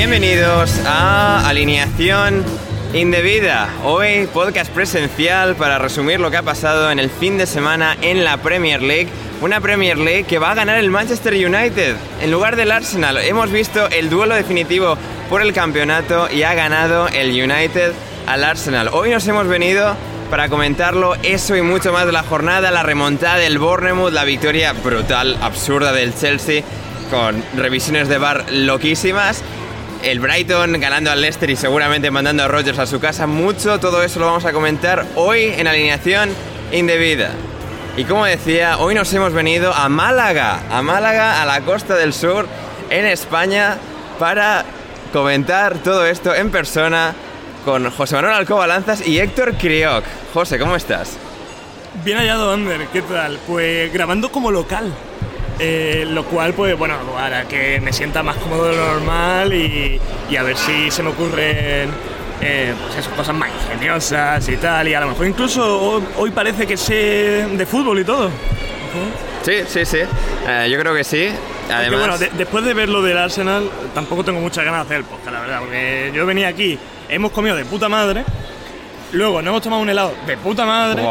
Bienvenidos a Alineación Indebida. Hoy podcast presencial para resumir lo que ha pasado en el fin de semana en la Premier League. Una Premier League que va a ganar el Manchester United en lugar del Arsenal. Hemos visto el duelo definitivo por el campeonato y ha ganado el United al Arsenal. Hoy nos hemos venido para comentarlo eso y mucho más de la jornada, la remontada del Bournemouth, la victoria brutal, absurda del Chelsea con revisiones de bar loquísimas el Brighton ganando al Leicester y seguramente mandando a Rodgers a su casa. Mucho, todo eso lo vamos a comentar hoy en alineación indebida. Y como decía, hoy nos hemos venido a Málaga, a Málaga, a la costa del sur, en España, para comentar todo esto en persona con José Manuel Alcoba Lanzas y Héctor Crioc. José, ¿cómo estás? Bien hallado, Ander, ¿qué tal? Pues grabando como local. Eh, lo cual, pues bueno, para que me sienta más cómodo de lo normal y, y a ver si se me ocurren eh, pues eso, cosas más ingeniosas y tal. Y a lo mejor incluso hoy, parece que sé de fútbol y todo. Sí, sí, sí. Eh, yo creo que sí. Además, bueno, de- después de ver lo del Arsenal, tampoco tengo muchas ganas de hacer el podcast, la verdad. Porque yo venía aquí, hemos comido de puta madre, luego no hemos tomado un helado de puta madre.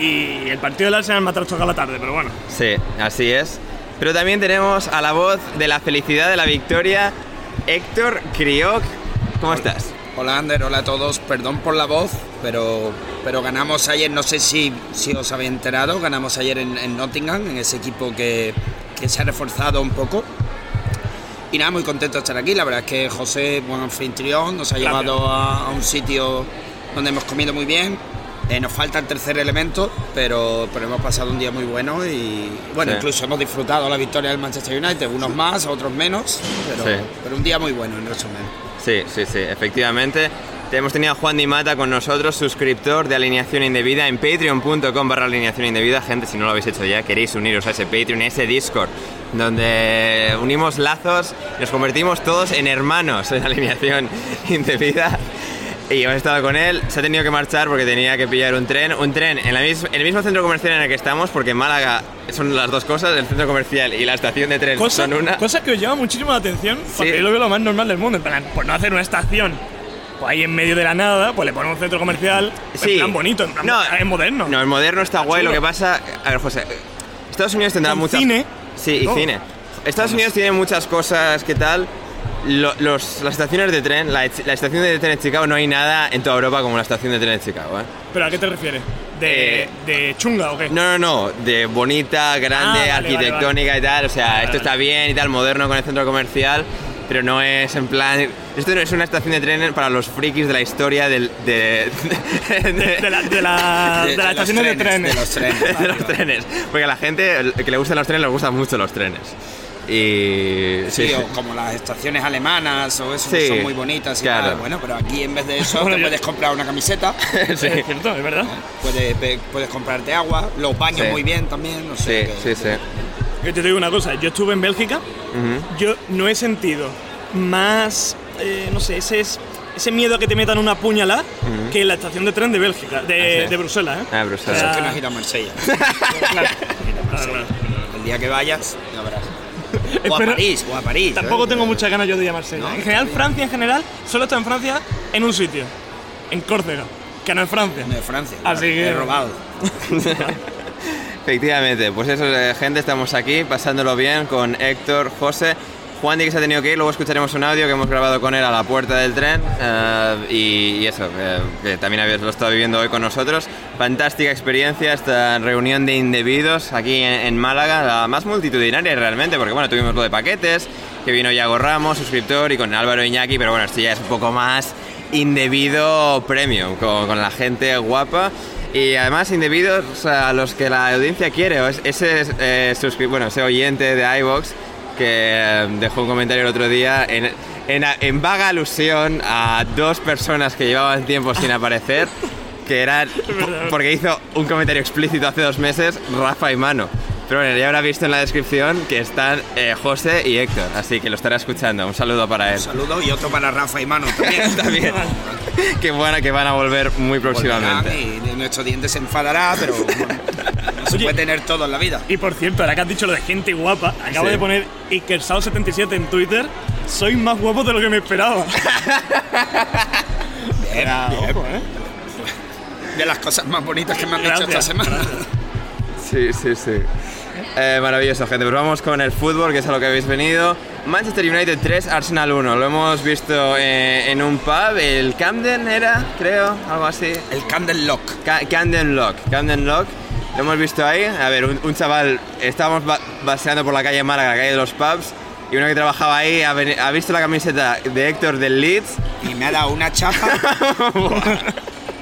Y el partido del Arsenal me ha trastocado la tarde, pero bueno. Sí, así es. Pero también tenemos a la voz de la felicidad de la victoria, Héctor Crioc. ¿Cómo estás? Hola Ander, hola a todos, perdón por la voz, pero, pero ganamos ayer, no sé si, si os habéis enterado, ganamos ayer en, en Nottingham, en ese equipo que, que se ha reforzado un poco. Y nada, muy contento de estar aquí, la verdad es que José, buen anfitrión, nos ha Gracias. llevado a, a un sitio donde hemos comido muy bien. Eh, nos falta el tercer elemento, pero, pero hemos pasado un día muy bueno y bueno, Sí. incluso hemos disfrutado la victoria del Manchester United, unos más, otros menos, pero, Sí. pero un día muy bueno en resumen. Sí, sí, sí, efectivamente. Hemos tenido a Juan Di Mata con nosotros, suscriptor de Alineación Indebida en patreon.com barra alineación indebida. Gente, si no lo habéis hecho ya, queréis uniros a ese Patreon, a ese Discord, donde unimos lazos, nos convertimos todos en hermanos en alineación indebida. Y hemos estado con él, se ha tenido que marchar porque tenía que pillar un tren. Un tren en, la mis- en el mismo centro comercial en el que estamos, porque en Málaga son las dos cosas, el centro comercial y la estación de tren Cosa, son una. cosa que os llama muchísimo la atención, porque yo lo veo lo más normal del mundo. En plan, por no hacer una estación pues ahí en medio de la nada, pues le ponen un centro comercial Sí. en plan bonito, en plan No, es moderno. No, el moderno está guay. Lo chulo. que pasa. A ver, José. Estados Unidos tendrá muchas. cine. Sí, y Todo. cine. Estados Unidos tiene muchas cosas que tal. Lo- los, las estaciones de tren, la, la estación de tren de Chicago, no hay nada en toda Europa como la estación de tren de Chicago. ¿eh? ¿Pero a qué te refieres? ¿De, Eh, de chunga o qué? No, no, no, de bonita, grande, Ah, vale, arquitectónica y tal. O sea, Vale, esto vale. está bien y tal, moderno con el centro comercial. pero no es en plan... Esto no es una estación de tren para los frikis de la historia del, de, de, de la, de la, de, las estaciones de trenes. De los trenes. de los trenes. Porque a la gente que le gustan los trenes, le gustan mucho los trenes. Y sí, o como las estaciones alemanas o eso, Sí, que son muy bonitas y claro. tal. Bueno, pero aquí en vez de eso te puedes comprar una camiseta, sí, Es cierto, es verdad. puedes, puedes comprarte agua, los baños Sí. muy bien también, no sí, sé. sí, sí. Yo te digo una cosa, yo estuve en Bélgica, yo no he sentido más, eh, no sé, ese, es- ese miedo a que te metan una puñalada que en la estación de tren de Bélgica, de, Ah, sí. de Bruselas, ¿eh? Ah, Bruselas. Eso es que no has ido a Marsella. claro, claro, claro. El día que vayas, ya verás. O a París, o a París. Tampoco ¿eh? tengo muchas ganas yo de. No. En general, Francia en general, solo está en Francia en un sitio, en Córcega, que no es Francia. De Francia. Así que- He robado. Efectivamente, pues eso, eh, gente, estamos aquí pasándolo bien con Héctor, José. Juan que se ha tenido que ir, luego escucharemos un audio que hemos grabado con él a la puerta del tren eh, y, eso, eh, que también habéis lo estado viviendo hoy con nosotros. Fantástica experiencia esta reunión de indebidos aquí en, Málaga, la más multitudinaria realmente, porque bueno, tuvimos lo de paquetes, que vino Yago Ramos, suscriptor, y con Álvaro Iñaki, pero bueno, esto ya es un poco más indebido premium, con, la gente guapa. Y además indebidos a los que la audiencia quiere. Ese, eh, bueno, ese oyente de iVox que eh, dejó un comentario el otro día en, en, en vaga alusión a dos personas que llevaban tiempo sin aparecer, que eran, porque hizo un comentario explícito hace dos meses, Rafa y Mano. Pero bueno, ya habrá visto en la descripción que están eh, José y Héctor, así que lo estará escuchando. Un saludo para él. Un saludo y otro para Rafa y Mano también. También. que buena que van a volver muy próximamente. Volverán Y nuestro diente se enfadará, pero bueno, no se Oye. puede tener todo en la vida. Y por cierto, ahora que has dicho lo de gente guapa, acabo Sí. de poner Ikersao77 en Twitter. Soy más guapo de lo que me esperaba. Bien, Ah, bien. ojo, ¿eh? De las cosas más bonitas que me han dicho esta Gracias, semana. Sí, sí, sí. Eh, maravilloso, gente. Pues vamos con el fútbol, que es a lo que habéis venido. Manchester United 3, Arsenal 1. Lo hemos visto eh, en un pub. El Camden era, creo, algo así. El Candle Lock. Ca- Camden Lock. Camden Lock. Lo hemos visto ahí. A ver, un, un chaval. Estábamos ba- paseando por la calle Málaga, la calle de los pubs. Y uno que trabajaba ahí ha, visto la camiseta de Héctor del Leeds. Y me ha dado una chapa.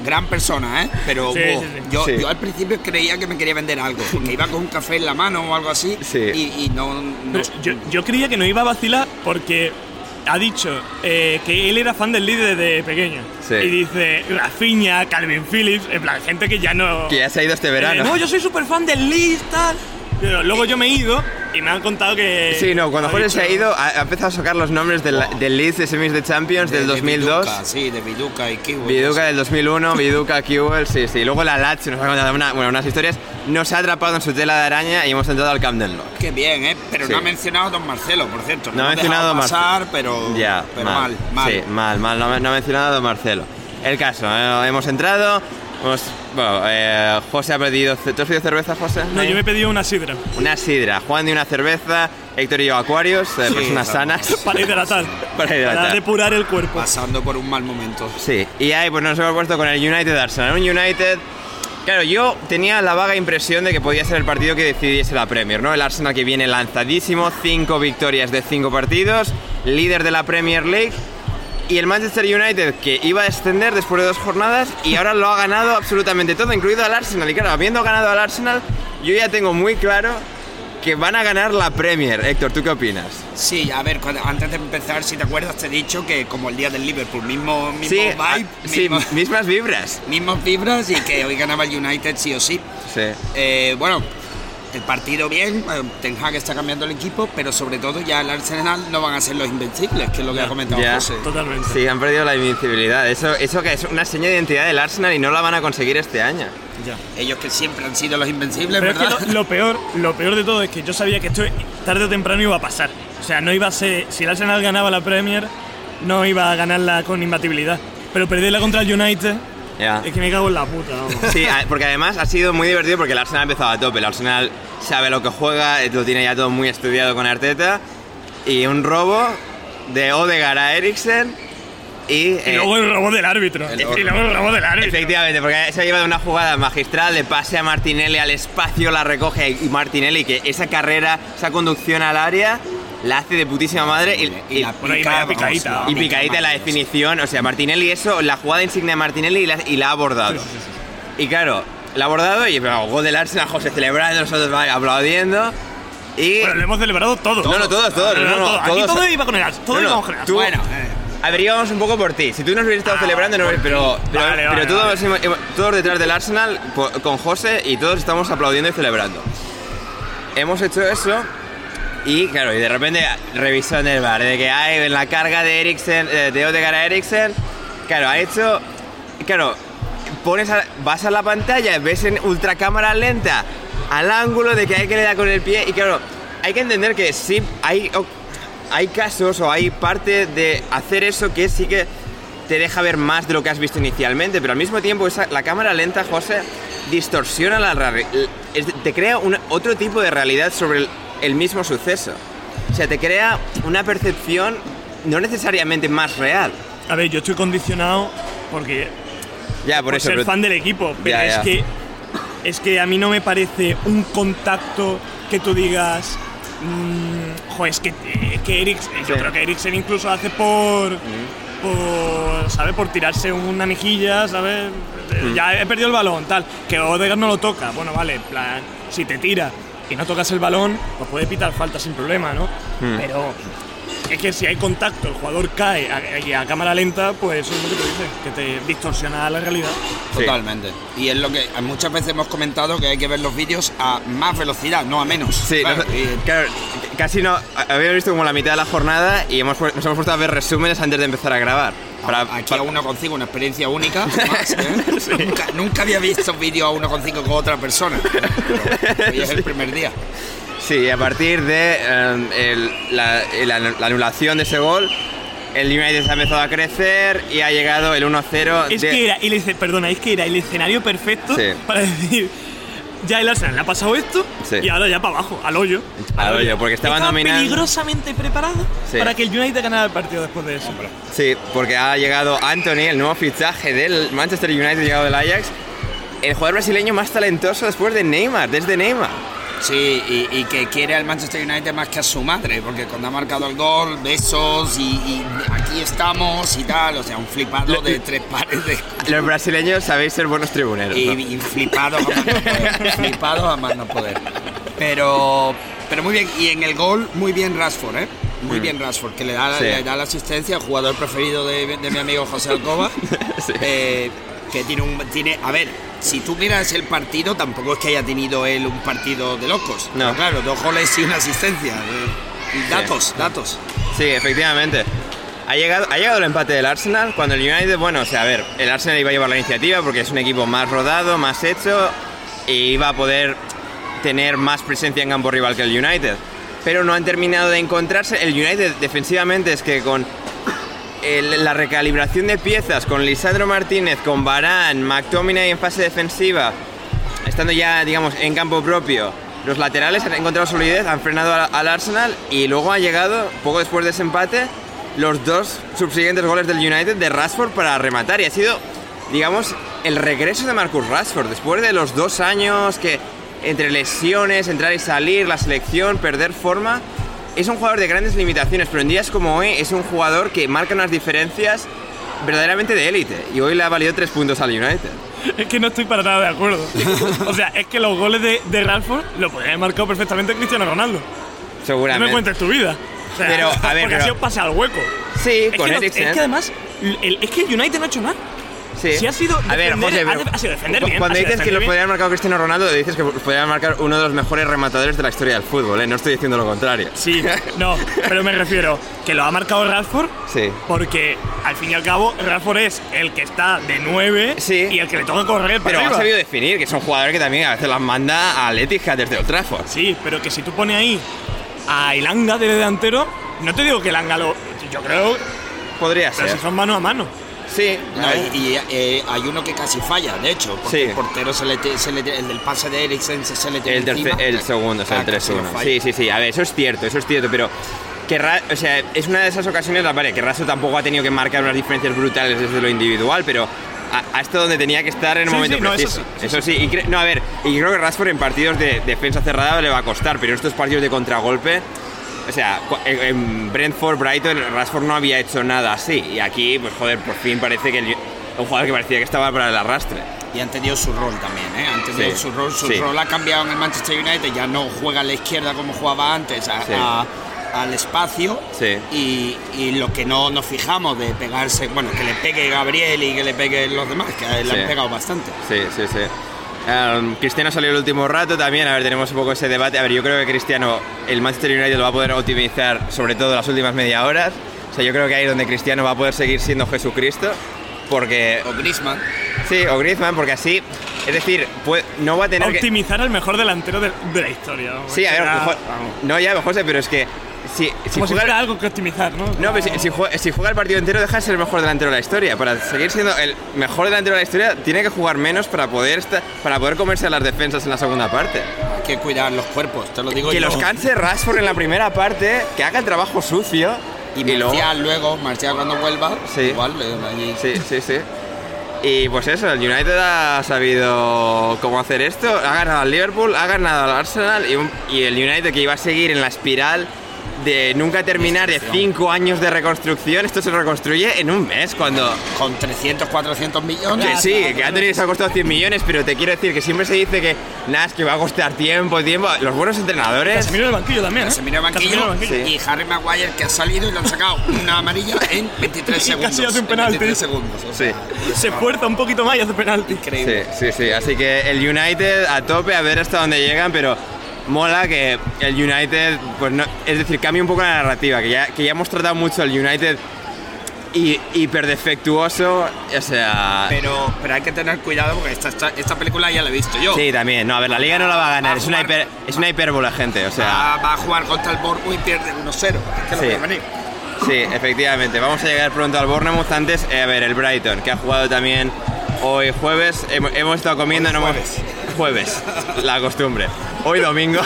Gran persona, ¿eh? Pero Sí, buah, sí, sí. Yo, Sí. yo al principio creía que me quería vender algo. Que iba con un café en la mano o algo así. Sí. Y, y no. no- yo, yo creía que no iba a vacilar porque ha dicho eh, que él era fan del líder desde pequeño. Sí. Y dice Rafinha, Calvin Phillips, en plan, gente que ya no. Que ya se ha ido este Eh, verano. no, yo soy súper fan del Leeds, tal. Pero luego yo me he ido y me han contado que. Sí, no, cuando ha Jorge se ha ido, ha, ha empezado a sacar los nombres del, del Leeds de Semis de Champions de- del de 2002. Viduca, sí, de Viduca y Kiwi. Viduca del 2001, Viduca, Kewell, sí, sí. Luego la Lazio nos ha contado una- bueno, unas historias. Nos ha atrapado en su tela de araña y hemos entrado al Camden Lock. Qué bien, ¿eh? Pero Sí. no ha mencionado a Don Marcelo, por cierto. No ha hemos mencionado a pasar, Marcelo. pero, Ya, pero mal, mal. Sí, mal, mal. No, ha- no ha mencionado a Don Marcelo. El caso, eh, hemos entrado. Hemos, bueno, eh, José ha pedido. ¿Tú has pedido cerveza, José? No, yo me he pedido una sidra Una sidra. Juan de una cerveza. Héctor y yo Aquarius, eh, Sí, personas vamos. sanas. para hidratar. Para hidratar. depurar el cuerpo. Pasando por un mal momento. Sí, y ahí pues nos hemos puesto con el United Arsenal. Un United. Claro, yo tenía la vaga impresión de que podía ser el partido que decidiese la Premier, ¿no? El Arsenal que viene lanzadísimo, cinco victorias de cinco partidos, líder de la Premier League. Y el Manchester United que iba a descender después de dos jornadas y ahora lo ha ganado absolutamente todo, incluido al Arsenal. Y claro, habiendo ganado al Arsenal, yo ya tengo muy claro que van a ganar la Premier. Héctor, ¿tú qué opinas? Sí, a ver, cuando- antes de empezar, si te acuerdas, te he dicho que como el día del Liverpool, mismo, mismo Sí, vibe, ah, sí, mismo- mismas vibras. mismos vibras y que hoy ganaba el United sí o sí. Sí. Eh, bueno, el partido bien, eh, Ten Hag está cambiando el equipo, pero sobre todo ya el Arsenal no van a ser los invencibles, que es lo que ha comentado Ya. José. Totalmente. Sí, han perdido la invencibilidad. Eso, eso que es una seña de identidad del Arsenal y no la van a conseguir este año. Ellos que siempre han sido los invencibles, Pero es ¿verdad? que lo, lo peor, lo peor de todo es que yo sabía que esto tarde o temprano iba a pasar. O sea, no iba a ser. Si el Arsenal ganaba la Premier, no iba a ganarla con imbatibilidad. Pero perderla contra el United Es que me cago en la puta, vamos. Sí, porque además ha sido muy divertido porque el Arsenal ha empezado a tope. El Arsenal sabe lo que juega, eh, lo tiene ya todo muy estudiado con Arteta. Y un robo de Odegaard a Eriksen. Y, Y eh, luego el robo del árbitro. El y luego el robo del árbitro. Efectivamente, porque se ha llevado una jugada magistral de pase a Martinelli al espacio, la recoge y Martinelli, que esa carrera, esa conducción al área, la hace de putísima madre y, Y la y pica, vaya vamos, picadita. la y pica picadita la definición. O sea, Martinelli, eso, la jugada insignia de Martinelli y la, y la ha abordado. Y claro, la ha abordado y pero, gol del Arsenal, José celebrando, nosotros aplaudiendo. Y. Bueno, lo hemos celebrado todo. No, no, todos, todos, No, no, no, no, todo. Aquí todos. todo iba con el Arsenal, todo iba con el Arsenal. Bueno, eh, A ver, íbamos un poco por ti. Si tú nos hubieras estado celebrando, no, pero, pero, Vale, pero vale, todos, vale. todos detrás del Arsenal con José y todos estamos aplaudiendo y celebrando. Hemos hecho eso y, claro, y de repente revisó en el bar de que hay en la carga de Eriksen, eh, de Odegaard a Eriksen, claro, ha hecho, claro, pones a- vas a la pantalla, ves en ultra cámara lenta al ángulo de que hay que le dar con el pie y claro, hay que entender que sí hay hay casos o hay parte de hacer eso que sí que te deja ver más de lo que has visto inicialmente, pero al mismo tiempo esa- la cámara lenta, José, distorsiona la realidad, te crea un, otro tipo de realidad sobre el, el mismo suceso. O sea, te crea una percepción no necesariamente más real. A ver, yo estoy condicionado porque Ya, por, por eso. ser pero- fan del equipo, pero Ya, es ya. que es que a mí no me parece un contacto que tú digas, mm, joder, es que, que Eriksen, yo Sí. creo que Eriksen incluso hace por, por, ¿sabes? Por tirarse una mejilla, ¿sabes? Eh, Ya he perdido el balón, tal. Que Odegaard no lo toca. Bueno, vale, en plan, si te tira y no tocas el balón, pues puede pitar falta sin problema, ¿no? Pero es que si hay contacto, el jugador cae a- y a, cámara lenta, pues eso es lo que te dice, que te distorsiona la realidad. Sí. Totalmente. Y es lo que muchas veces hemos comentado que hay que ver los vídeos a más velocidad, no a menos. Sí, Claro, no- y- claro, casi no. Habíamos visto como la mitad de la jornada y hemos, nos hemos puesto a ver resúmenes antes de empezar a grabar. Para, Aquí para- a 1,5 una experiencia única. ¿eh? nunca, nunca había visto vídeo a 1,5 con otra persona. Pero hoy es el primer día. Sí, a partir de eh, el- la, la- la anulación de ese gol, el United ha empezado a crecer y ha llegado el 1-0. Es de- que era el, perdona, es que era el escenario perfecto Sí. para decir, ya el Arsenal le ha pasado esto Sí. y ahora ya para abajo, al hoyo. Al hoyo, porque estaban Estaba dominando. peligrosamente preparado Sí. para que el United ganara el partido después de eso. Sí, porque ha llegado Anthony, el nuevo fichaje del Manchester United, llegado del Ajax. El jugador brasileño más talentoso después de Neymar, desde Neymar. Sí, y, y que quiere al Manchester United más que a su madre, porque cuando ha marcado el gol, besos y, y aquí estamos y tal, o sea, un flipado Lo- de tres pares de... Los brasileños sabéis ser buenos tribuneros. Y, ¿no? y flipados a más no poder. flipados a más no poder. Pero, pero muy bien, y en el gol, muy bien Rashford, ¿eh? Muy bien Rashford, que le da, Mm. Sí. le da la asistencia al jugador preferido de, de mi amigo José Alcoba. Sí. eh, que tiene un. Tiene, a ver, si tú miras el partido, tampoco es que haya tenido él un partido de locos. No. Pero claro, dos goles y una asistencia. eh, datos, datos. Sí, efectivamente. Ha llegado, ha llegado el empate del Arsenal cuando el United, bueno, o sea, a ver, el Arsenal iba a llevar la iniciativa porque es un equipo más rodado, más hecho y iba a poder tener más presencia en campo rival que el United. Pero no han terminado de encontrarse. El United defensivamente es que con la recalibración de piezas, con Lisandro Martínez, con Barán, McTominay en fase defensiva, estando ya, digamos, en campo propio, los laterales han encontrado solidez, han frenado al, al Arsenal y luego ha llegado, poco después de ese empate, los dos subsiguientes goles del United de Rashford para rematar. Y ha sido, digamos, el regreso de Marcus Rashford, después de los dos años que entre lesiones, entrar y salir, la selección, perder forma. Es un jugador de grandes limitaciones, pero en días como hoy es un jugador que marca unas diferencias verdaderamente de élite. Y hoy le ha valido tres puntos al United. Es que no estoy para nada de acuerdo. o sea, es que los goles de, de Rashford lo podría haber marcado perfectamente Cristiano Ronaldo. No Seguramente. me cuentes tu vida. O sea, Pero, a ver, porque pero- ha sido pase al hueco. Sí, Es con que, no- es que además, el- es que el United no ha hecho nada. Sí. Si ha sido A ver, defender- José, ha pero de- ha sido defender cu- bien, Cuando dices que lo podría haber marcado Cristiano Ronaldo, dices que podría haber marcado uno de los mejores rematadores de la historia del fútbol, ¿eh? No estoy diciendo lo contrario. Sí, no, pero me refiero que lo ha marcado Rashford Sí. porque al fin y al cabo Rashford es el que está de 9 Sí. y el que le toca correr Pero ha sabido definir que es un jugador que también a veces las manda al Etihad desde Old Trafford. Sí, pero que si tú pones ahí a Ilanga de delantero, no te digo que Ilanga lo. Yo creo, Podría pero ser. si son mano a mano. Sí. No, y y, eh, hay uno que casi falla, de hecho, porque Sí. el portero se le, se le el del pase de Eriksen se, se le tiene El, terce- el segundo, o sea, el Ah, casi lo 3-1. falla. Sí, sí, sí. A ver, eso es cierto, eso es cierto, pero que Ra- o sea, es una de esas ocasiones, vale, que Raso tampoco ha tenido que marcar unas diferencias brutales desde lo individual, pero ha, estado donde tenía que estar en el Sí, momento sí, no, eso preciso. sí, Eso sí, y no, a ver, y creo que Rashford en partidos de defensa cerrada le va a costar, pero en estos partidos de contragolpe O sea, en en Brentford, Brighton, Rashford no había hecho nada así. Y aquí, pues joder, por fin parece que el, un jugador que parecía que estaba para el arrastre. Y ha entendido su rol también, ¿eh? Ha entendido Sí, su rol. Su sí. rol ha cambiado en el Manchester United. Ya no juega a la izquierda como jugaba antes, a- Sí. a- al espacio. Sí. Y, y lo que no nos fijamos de pegarse, bueno, que le pegue Gabriel y que le pegue los demás, que le han pegado bastante. Sí, sí, sí. Um, Cristiano salió el último rato también, a ver, tenemos un poco ese debate. A ver, yo creo que Cristiano, el Manchester United lo va a poder optimizar, sobre todo las últimas media horas. O sea, yo creo que ahí es donde Cristiano va a poder seguir siendo Jesucristo, porque... O Griezmann. Sí, o Griezmann, porque así, es decir, puede- no va a tener que... Optimizar al mejor delantero de, de la historia. vamos. Sí, a ver, Jo- vamos. no ya, José, pero es que si, si Como si juega- fuera algo que optimizar, ¿no? No, pero si, si juega, si juega el partido entero deja de ser el mejor delantero de la historia. Para seguir siendo el mejor delantero de la historia tiene que jugar menos para poder esta- para poder comerse a las defensas en la segunda parte. Hay que cuidar los cuerpos, te lo digo que yo. los canse Rashford en la primera parte, que haga el trabajo sucio Y luego- Marcial luego, Marcial cuando vuelva, Sí. igual, eh, allí. Sí, sí, sí. Y pues eso, el United ha sabido cómo hacer esto. Ha ganado al Liverpool, ha ganado al Arsenal y, un- y el United que iba a seguir en la espiral de nunca terminar de cinco años de reconstrucción. Esto se reconstruye en un mes cuando... Con 300, 400 millones. Que sí, que Anthony ha costado 100 millones, pero te quiero decir que siempre se dice que nada, es que va a costar tiempo, tiempo. Los buenos entrenadores... Casemiro en el banquillo también, ¿eh? Casemiro en banquillo, Casemiro en banquillo. Sí. y Harry Maguire que ha salido y le han sacado una amarilla en 23 Y segundos. casi hace un En penalti. 23 segundos. o sea, Se esfuerza un poquito más y hace penalti. Increíble. Sí, sí, sí. Así que el United a tope, a ver hasta dónde llegan, pero mola que el United, pues no, es decir, cambia un poco la narrativa, que ya, que ya hemos tratado mucho el United y, hiper defectuoso, o sea... Pero, pero hay que tener cuidado porque esta, esta, esta película ya la he visto yo. Sí, también. No, a ver, la liga no la va a ganar. Va a Es una, hiper, es una hipérbola, gente. O sea, Va, a jugar contra el Borgo y pierde 1-0. Es que Sí. venir. sí, efectivamente. Vamos a llegar pronto al Bournemouth. Antes, eh, a ver, el Brighton, que ha jugado también hoy jueves. Hemos, hemos estado comiendo, no hemos- jueves. La costumbre. Hoy domingo.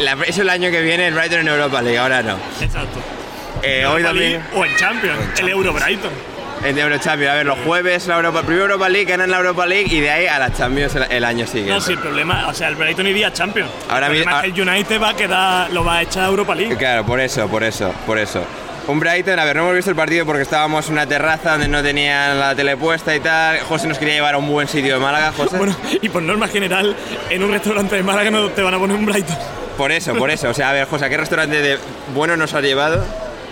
La- es el año que viene el Brighton en Europa League, ahora no. Exacto. Eh, hoy domingo O en Champions, el Euro Brighton. en Euro Champions. A ver, los jueves la Europa, primero Europa League, ganan la Europa League y de ahí a la Champions el, el año siguiente. No, sí, el problema, o sea, el Brighton iría a Champions. Ahora el es que el United va a quedar, lo va a echar a Europa League. Claro, por eso, por eso, por eso. Un Brighton, a ver, no hemos visto el partido porque estábamos en una terraza donde no tenían la tele puesta y tal. José nos quería llevar a un buen sitio de Málaga, José. Bueno, y por norma general, en un restaurante de Málaga no te van a poner un Brighton. Por eso, por eso. O sea, a ver, José, ¿a qué restaurante de bueno nos has llevado?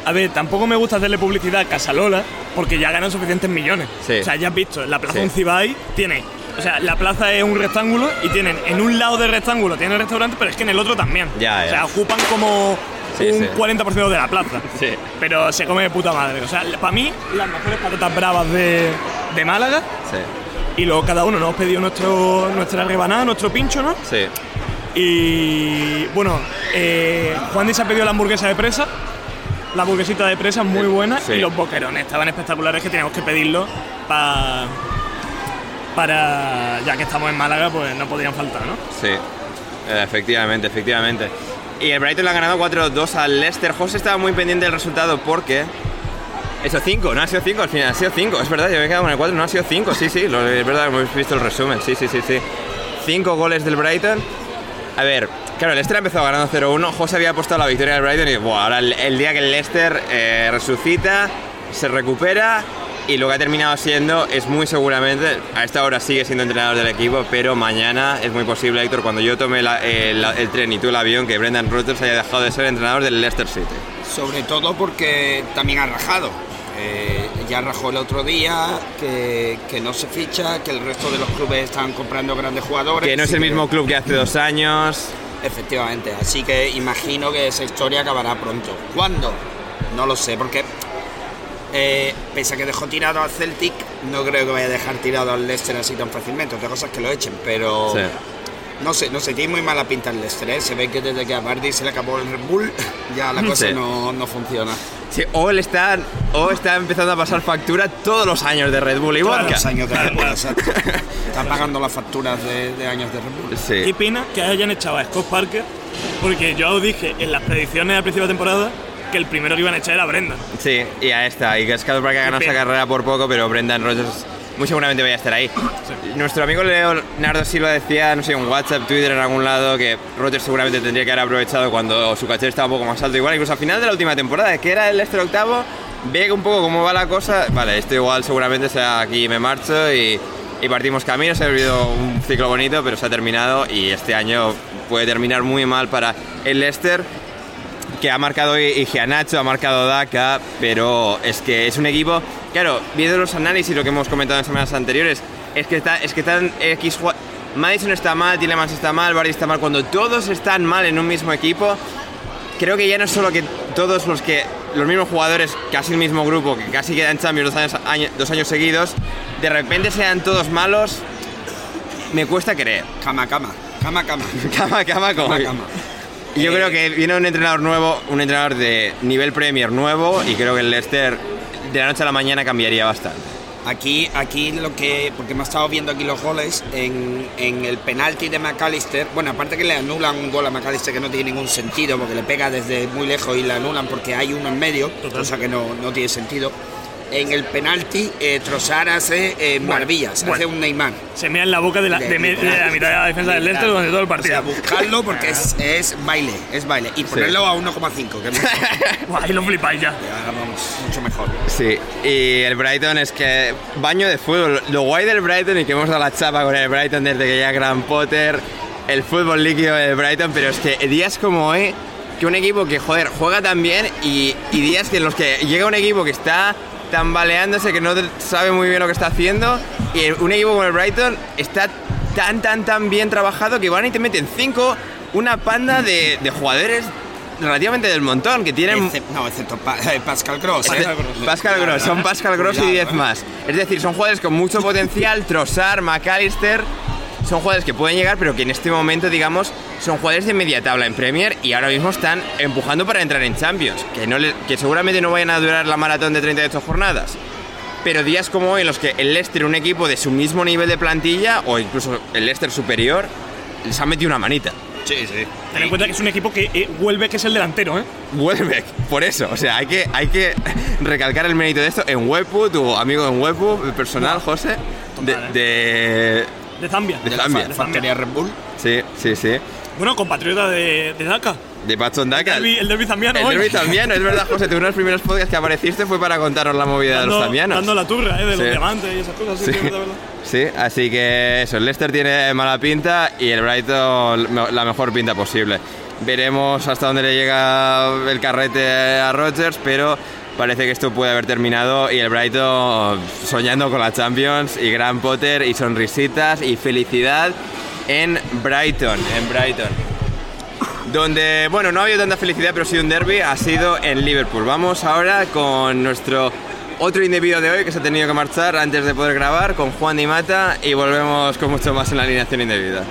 A ver, tampoco me gusta hacerle publicidad a Casalola porque ya ganan suficientes millones. Sí. O sea, ya has visto, la plaza Sí. Uncibay tiene. O sea, la plaza es un rectángulo y tienen en un lado del rectángulo tienen el restaurante, pero es que en el otro también. Ya, O ya. sea, ocupan como Sí, un sí. 40% de la plaza. Sí. Pero se come de puta madre. O sea, para mí, las mejores patatas bravas de, de Málaga. Sí, Y luego cada uno nos pedido nuestro, nuestra rebanada, nuestro pincho, ¿no? sí. Y bueno, eh, Juan se ha pedido la hamburguesa de presa. La hamburguesita de presa muy buena y los boquerones estaban espectaculares que teníamos que pedirlo pa- para, ya que estamos en Málaga, pues no podían faltar, ¿no? Sí, Eh, efectivamente, efectivamente. Y el Brighton le ha ganado 4-2 al Leicester. José estaba muy pendiente del resultado porque... Eso 5, no ha sido 5 al final, ha sido 5. Es verdad, yo me he quedado con el 4, no ha sido 5, sí, sí, lo- es verdad, hemos visto el resumen, sí, sí, sí, sí. 5 goles del Brighton. A ver, claro, el Leicester ha empezado ganando 0-1. José había apostado la victoria del Brighton y buah, ahora el, el día que el Leicester eh, resucita, se recupera y lo que ha terminado siendo es muy seguramente, a esta hora sigue siendo entrenador del equipo, pero mañana es muy posible, Héctor, cuando yo tome la- el, el tren y tú el avión, que Brendan Rodgers haya dejado de ser entrenador del Leicester City. Sobre todo porque también ha rajado. Eh, ya rajó el otro día que, que no se ficha, que el resto de los clubes están comprando grandes jugadores. Que no es el mismo club que hace dos años. Efectivamente, así que imagino que esa historia acabará pronto. ¿Cuándo? No lo sé, porque eh, pese a que dejó tirado al Celtic, no creo que vaya a dejar tirado al Leicester así tan fácilmente. Otra cosa es que lo echen, pero Sí. no sé, no sé, tiene muy mala pinta el Leicester. ¿eh? Se ve que desde que a Bardi se le acabó el Red Bull, ya la cosa Sí. no, no funciona. Sí, o él está, o está empezando a pasar factura todos los años de Red Bull y Todos vodka. los años de Red Bull, exacto. Están pagando las facturas de, de años de Red Bull. Qué Sí. pena que hayan echado a Scott Parker, porque yo os dije en las predicciones al principio de la temporada que el primero que iban a echar era Brendan. Sí, y a esta. Y que Scott Parker ha ganado esa carrera por poco, pero Brendan Rodgers muy seguramente vaya a estar ahí. Nuestro amigo Leonardo Silva decía, no sé, en WhatsApp, Twitter, en algún lado, que Rodgers seguramente tendría que haber aprovechado cuando su caché estaba un poco más alto. Igual, incluso al final de la última temporada, que era el Leicester octavo, ve un poco cómo va la cosa. Vale, esto igual seguramente sea aquí me marcho y, y partimos caminos. Ha habido un ciclo bonito, pero se ha terminado y este año puede terminar muy mal para el Leicester que ha marcado Igianacho, ha marcado Daka, pero es que es un equipo, claro, viendo los análisis, lo que hemos comentado en semanas anteriores, es que, está, es que están X... Madison está mal, Tillemans está mal, Barry está mal, cuando todos están mal en un mismo equipo, creo que ya no es solo que todos los que los mismos jugadores, casi el mismo grupo, que casi quedan Champions dos años, dos años seguidos, de repente sean todos malos, me cuesta creer. Cama, cama, cama, cama. cama, cama, como... Cama, cama. Y yo creo que viene un entrenador nuevo, un entrenador de nivel Premier nuevo, y creo que el Leicester de la noche a la mañana cambiaría bastante. Aquí, aquí lo que, porque hemos estado viendo aquí los goles, en, en, el penalti de McAllister, bueno, aparte que le anulan un gol a McAllister que no tiene ningún sentido, porque le pega desde muy lejos y le anulan porque hay uno en medio, cosa que no, no tiene sentido en el penalti, eh, Trossard hace eh, maravillas, hace un Neymar. Se mea en la boca de la, de, de, la mitad de la defensa del Leicester durante todo el partido. O sea, buscarlo porque es, es baile, es baile. Y ponerlo a 1,5, que es Ahí lo flipáis ya. ya. Vamos, mucho mejor. Sí, y el Brighton es que baño de fútbol. Lo guay del Brighton y que hemos dado la chapa con el Brighton desde que ya Gran Potter, el fútbol líquido del Brighton, pero es que días como hoy, que un equipo que, joder, juega tan bien y, y días que en los que llega un equipo que está tambaleándose, que no sabe muy bien lo que está haciendo. Y un equipo como el Brighton está tan, tan, tan bien trabajado que van y te meten cinco, una panda de, de jugadores relativamente del montón, que tienen... No, excepto pa eh, Pascal Gross. ¿eh? Pascal Gross, son Pascal Gross y 10 más. Es decir, son jugadores con mucho potencial, Trossard, McAllister, son jugadores que pueden llegar, pero que en este momento, digamos, son jugadores de media tabla en Premier y ahora mismo están empujando para entrar en Champions, que, no le, que seguramente no vayan a durar la maratón de 38 jornadas. Pero días como hoy en los que el Leicester, un equipo de su mismo nivel de plantilla, o incluso el Leicester superior, les ha metido una manita. Sí, sí. Ten en cuenta que es un equipo que eh, Welbeck es el delantero, ¿eh? Welbeck, por eso. O sea, hay que, hay que recalcar el mérito de esto en Webwood, tu amigo en Webwood, personal, José, de, de, de Zambia. De Zambia. De Factoría Red Bull. Sí, sí, sí. Bueno, compatriota de, de Dhaka. De Patson Dhaka. El, derbi zambiano. El hoy. derbi zambiano, es verdad, José. Tú uno de los primeros podcasts que apareciste fue para contarnos la movida dando, de los zambianos. Dando la turra, ¿eh? De Sí. los diamantes y esas cosas. Sí, Sí. sí, verdad, verdad. Sí, así que eso, el Leicester tiene mala pinta y el Brighton la mejor pinta posible. Veremos hasta dónde le llega el carrete a Rodgers, pero parece que esto puede haber terminado y el Brighton soñando con la Champions y Gran Potter y sonrisitas y felicidad en Brighton, en Brighton. Donde, bueno, no ha habido tanta felicidad, pero sí un derby, ha sido en Liverpool. Vamos ahora con nuestro otro indebido de hoy que se ha tenido que marchar antes de poder grabar, con Juan Di Mata, y volvemos con mucho más en la alineación indebida.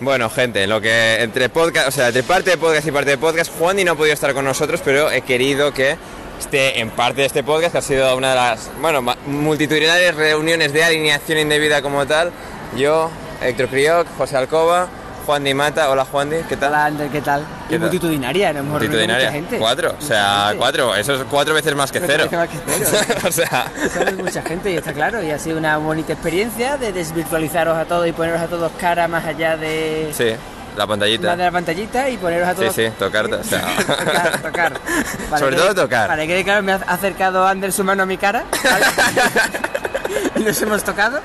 Bueno, gente, lo que entre podcast, o sea, entre parte de podcast y parte de podcast, Juan Di no ha podido estar con nosotros, pero he querido que esté en parte de este podcast, que ha sido una de las, bueno, multitudinarias reuniones de alineación indebida como tal. Yo, Héctor Crioc, José Alcoba, Juan Di Mata. Hola, Juan Di, ¿qué tal? Hola, Ander, ¿qué tal? ¿Qué y tal? multitudinaria, no hemos Multitudinaria. mucha gente. Cuatro, o sea, gente. cuatro, eso es cuatro veces más que Cuatro cero. veces más que cero. o sea, Somos mucha gente y está claro, y ha sido una bonita experiencia de desvirtualizaros a todos y poneros a todos cara más allá de, sí, la pantallita. más de la pantallita y poneros a Sí, todos... sí, tocarte, o sea. tocar, tocar. Sobre que- todo tocar. Para que claro, me ha acercado Ander su mano a mi cara ¿vale? y nos hemos tocado.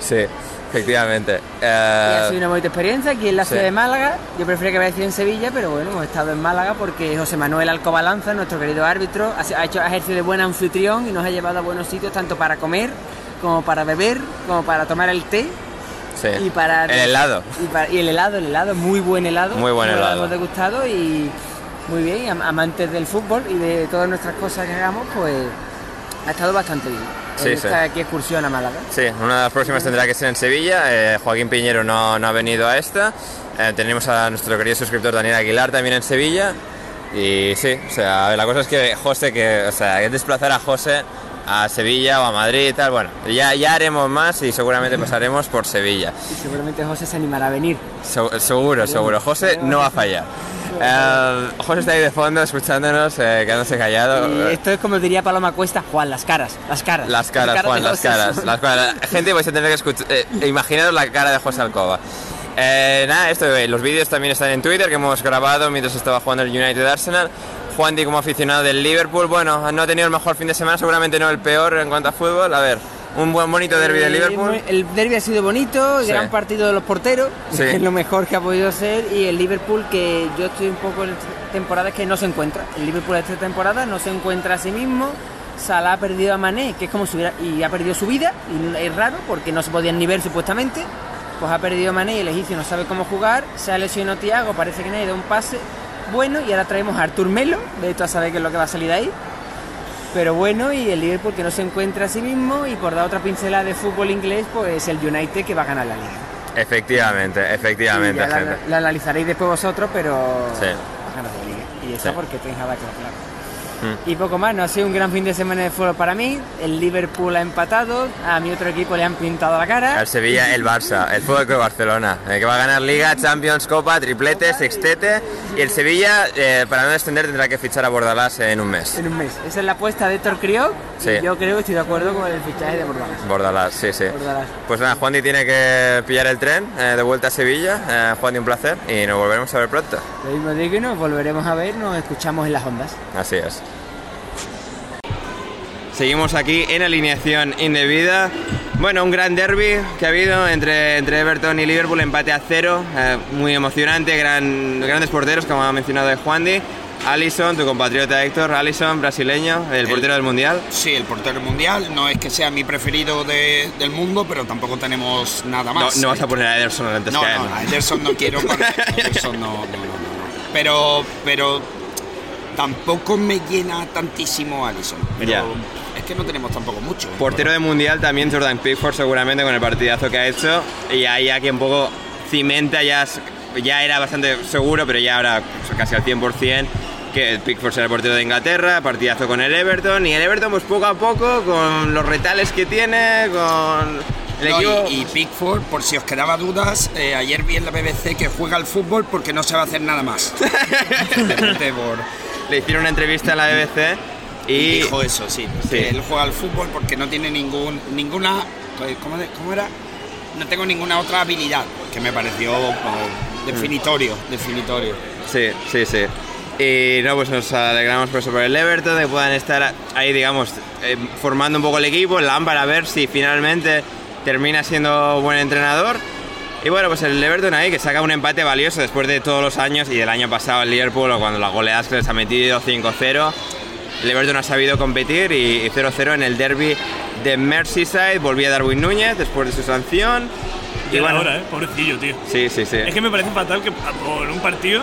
Sí, efectivamente. Y ha Eh, sido una bonita experiencia aquí en la sí. ciudad de Málaga. Yo prefería que hubiera sido en Sevilla, pero bueno, hemos estado en Málaga porque José Manuel Alcobalanza, nuestro querido árbitro, ha hecho ejercicio de buen anfitrión y nos ha llevado a buenos sitios tanto para comer, como para beber, como para tomar el té sí. y para... El helado. Y, para- y el helado, el helado, muy buen helado. Muy buen Nos lo helado. hemos degustado y muy bien, amantes del fútbol y de todas nuestras cosas que hagamos, pues ha estado bastante bien. Sí, esta sí. aquí excursión a Málaga. Sí, una de las próximas tendrá que ser en Sevilla. Eh, Joaquín Piñero no, no ha venido a esta. Eh, tenemos a nuestro querido suscriptor Daniel Aguilar también en Sevilla. Y sí, o sea, la cosa es que José, que, o sea, hay que desplazar a José a Sevilla o a Madrid y tal. Bueno, ya, ya haremos más y seguramente pasaremos por Sevilla. Y seguramente José se animará a venir. Se- seguro, seguro. José no va a fallar. Eh, José está ahí de fondo escuchándonos, eh, quedándose callado. Y esto es como diría Paloma Cuesta, Juan, las caras, las caras. Las caras, Juan, las caras, las caras. Gente, vais a tener que escuchar. eh, imaginaros la cara de José Alcoba. Eh, nada, esto, eh, los vídeos también están en Twitter que hemos grabado mientras estaba jugando el United Arsenal. Juan Di como aficionado del Liverpool, bueno, no ha tenido el mejor fin de semana, seguramente no el peor en cuanto a fútbol. A ver, un buen bonito derby de Eh, Liverpool. muy- El derby ha sido bonito, Sí. gran partido de los porteros, Sí. que es lo mejor que ha podido ser, y el Liverpool que yo estoy un poco en esta temporada es que no se encuentra. El Liverpool esta temporada no se encuentra a sí mismo. Salah ha perdido a Mané, que es como si hubiera y ha perdido su vida, y es raro porque no se podían ni ver supuestamente. Pues ha perdido a Mané y el egipcio no sabe cómo jugar, se ha lesionado Thiago, parece que nadie da un pase bueno y ahora traemos a Artur Melo, de esto a saber qué es lo que va a salir de ahí. Pero bueno, y el Liverpool que no se encuentra a sí mismo y por dar otra pincelada de fútbol inglés, pues el United que va a ganar la liga. Efectivamente, efectivamente, Mm. Y poco más, no ha sido un gran fin de semana de fútbol para mí. El Liverpool ha empatado, a mi otro equipo le han pintado la cara. El Sevilla, el Barça, el Fútbol Club Barcelona, que va a ganar Liga, Champions, Copa, triplete, sextete. Y el Sevilla, eh, para no descender, tendrá que fichar a Bordalás en un mes. En un mes. Esa es la apuesta de Héctor Criot. Sí. Y yo creo que estoy de acuerdo con el fichaje de Bordalás. Bordalás, sí, sí. Bordalás. Pues nada, Juan Di tiene que pillar el tren eh, de vuelta a Sevilla. Eh, Juan Di, un placer y nos volveremos a ver pronto. Lo mismo digo nos volveremos a ver, nos escuchamos en las ondas. Así es. Seguimos aquí en alineación indebida. Bueno, un gran derby que ha habido entre, entre Everton y Liverpool, empate a cero, eh, muy emocionante, gran, grandes porteros, como ha mencionado Juan Di. Allison, tu compatriota Héctor, Allison, brasileño, el portero del Mundial. Sí, el portero mundial. No es que sea mi preferido de- del mundo, pero tampoco tenemos nada más. no vas a poner a Ederson antes No, que a él. no, a Ederson no quiero. Ederson no, no, no. Pero, pero tampoco me llena tantísimo Allison. Pero. Que no tenemos tampoco mucho. Portero de Mundial también Jordan Pickford seguramente con el partidazo que ha hecho y ahí ya que un poco cimenta ya, ya era bastante seguro pero ya ahora pues, casi al 100% que Pickford será el portero de Inglaterra, partidazo con el Everton y el Everton pues poco a poco con los retales que tiene, con el No, y, y Pickford, por si os quedaba dudas, eh, ayer vi en la BBC que juega al fútbol porque no sabe hacer nada más. Le hicieron una entrevista en la BBC y... dijo eso, sí, Sí. él juega al fútbol porque no tiene ningún ninguna pues, ¿cómo, de- cómo era? No tengo ninguna otra habilidad que me pareció pues, definitorio, definitorio. Sí, sí, sí. Y no, pues nos alegramos por eso por el Everton, de que puedan estar ahí, digamos, eh, formando un poco el equipo, el Lampard, a ver si finalmente termina siendo buen entrenador. Y bueno, pues el Everton ahí que saca un empate valioso después de todos los años y del año pasado el Liverpool, cuando las goleadas que les ha metido 5-0. El Everton ha sabido competir y y 0-0 en el derby de Merseyside. Volvía Darwin Núñez después de su sanción. Y era hora, ¿eh? Pobrecillo, tío. Sí, sí, sí. Es que me parece fatal que por un partido.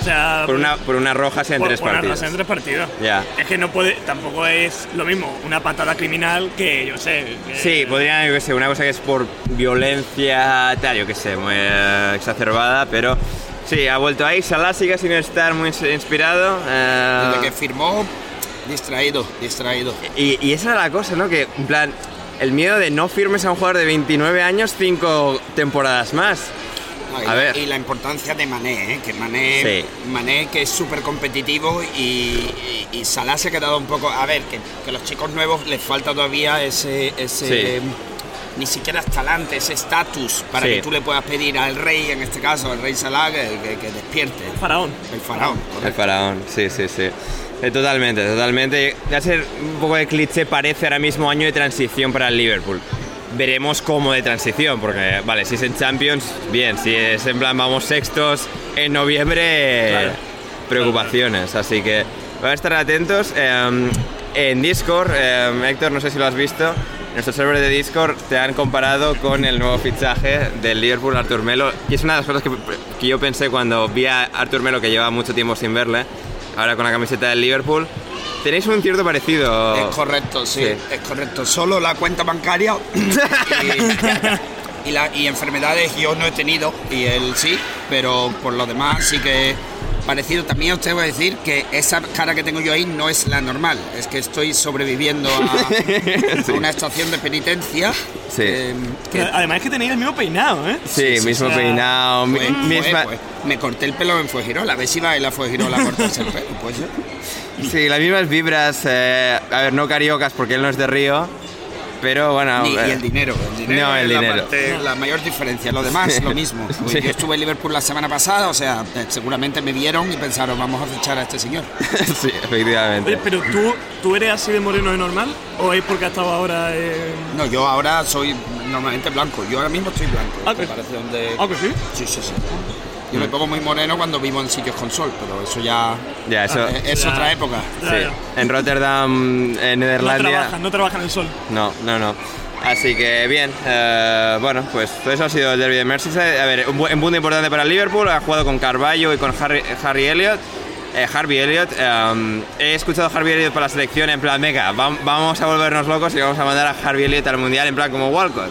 O sea. Por una, por una roja sea en por- tres por una partidos. raza en tres partidos. Ya. Es que no puede. Tampoco es lo mismo una patada criminal que, yo sé. que- Sí, podría, yo qué sé, una cosa que es por violencia, tal, yo qué sé, muy eh, exacerbada, pero sí, ha vuelto ahí. Salah sigue sin estar muy ins- inspirado. eh, Desde que firmó, distraído, distraído. y, y esa era la cosa, ¿no? Que, en plan, el miedo de no firmes a un jugador de 29 años cinco temporadas más. No, y, A ver. y la importancia de Mané, ¿eh? que Mané, Sí. Mané que es súper competitivo y, y, y Salah se ha quedado un poco... A ver, que, que los chicos nuevos les falta todavía ese... ese Sí. Ni siquiera es talante, ese estatus para Sí. que tú le puedas pedir al rey, en este caso, al rey Salah, que, que- que despierte. Faraón. El faraón. El faraón, sí, sí, sí. Eh, totalmente, totalmente. Va a ser un poco de cliché, parece ahora mismo año de transición para el Liverpool. Veremos cómo de transición, porque, vale, si es en Champions, bien, si es en plan vamos sextos en noviembre, Claro. preocupaciones. Así que van a estar atentos. Eh, en Discord, eh, Héctor, no sé si lo has visto, en nuestro server de Discord te han comparado con el nuevo fichaje del Liverpool, Artur Melo. Y es una de las cosas que, que yo pensé cuando vi a Artur Melo, que lleva mucho tiempo sin verle, ahora con la camiseta del Liverpool. Tenéis un cierto parecido. Es correcto, sí, Sí. es correcto. Solo la cuenta bancaria y, y la- y enfermedades yo no he tenido y él sí, pero por lo demás sí que parecido. También os tengo que decir que esa cara que tengo yo ahí no es la normal. Es que estoy sobreviviendo a, a una estación de penitencia. Sí. eh, que Además es que tenéis el mismo peinado, ¿eh? Sí, mismo o sea, peinado, fue- fue, pues, me corté el pelo en Fuegirola. A ver si va a ir a Fuegirola a cortarse el pelo. Pues yo. Sí, las mismas vibras, eh, a ver, no cariocas porque él no es de Río, pero bueno... Ni- eh, y el dinero. El dinero No, el la dinero. parte- La, mayor diferencia. Lo demás, lo mismo. Sí. Yo estuve en Liverpool la semana pasada, o sea, eh, seguramente me vieron y pensaron, vamos a fichar a este señor. sí, efectivamente. Oye, pero tú, ¿tú eres así de moreno de normal? ¿O es porque has estado ahora en.? No, yo ahora soy normalmente blanco. Yo ahora mismo estoy blanco. Ah, que- parece donde... Ah, que sí. Sí, sí, sí. Yo me pongo muy moreno cuando vivo en sitios con sol, pero eso ya... Ya, eso... eh, es Ya. otra época. Ya, Sí, ya. en Rotterdam, en No Nederlandia... trabajan, no trabajan el sol. No, no, no. Así que bien, eh, bueno, pues eso ha sido el derby de Merseyside. A ver, un, un punto importante para el Liverpool, ha jugado con Carballo y con Harry, Harry Elliott. Eh, Harvey Elliott, eh, he escuchado a Harvey Elliott para la selección en plan, vam- vamos a volvernos locos y vamos a mandar a Harvey Elliott al Mundial en plan como Walcott.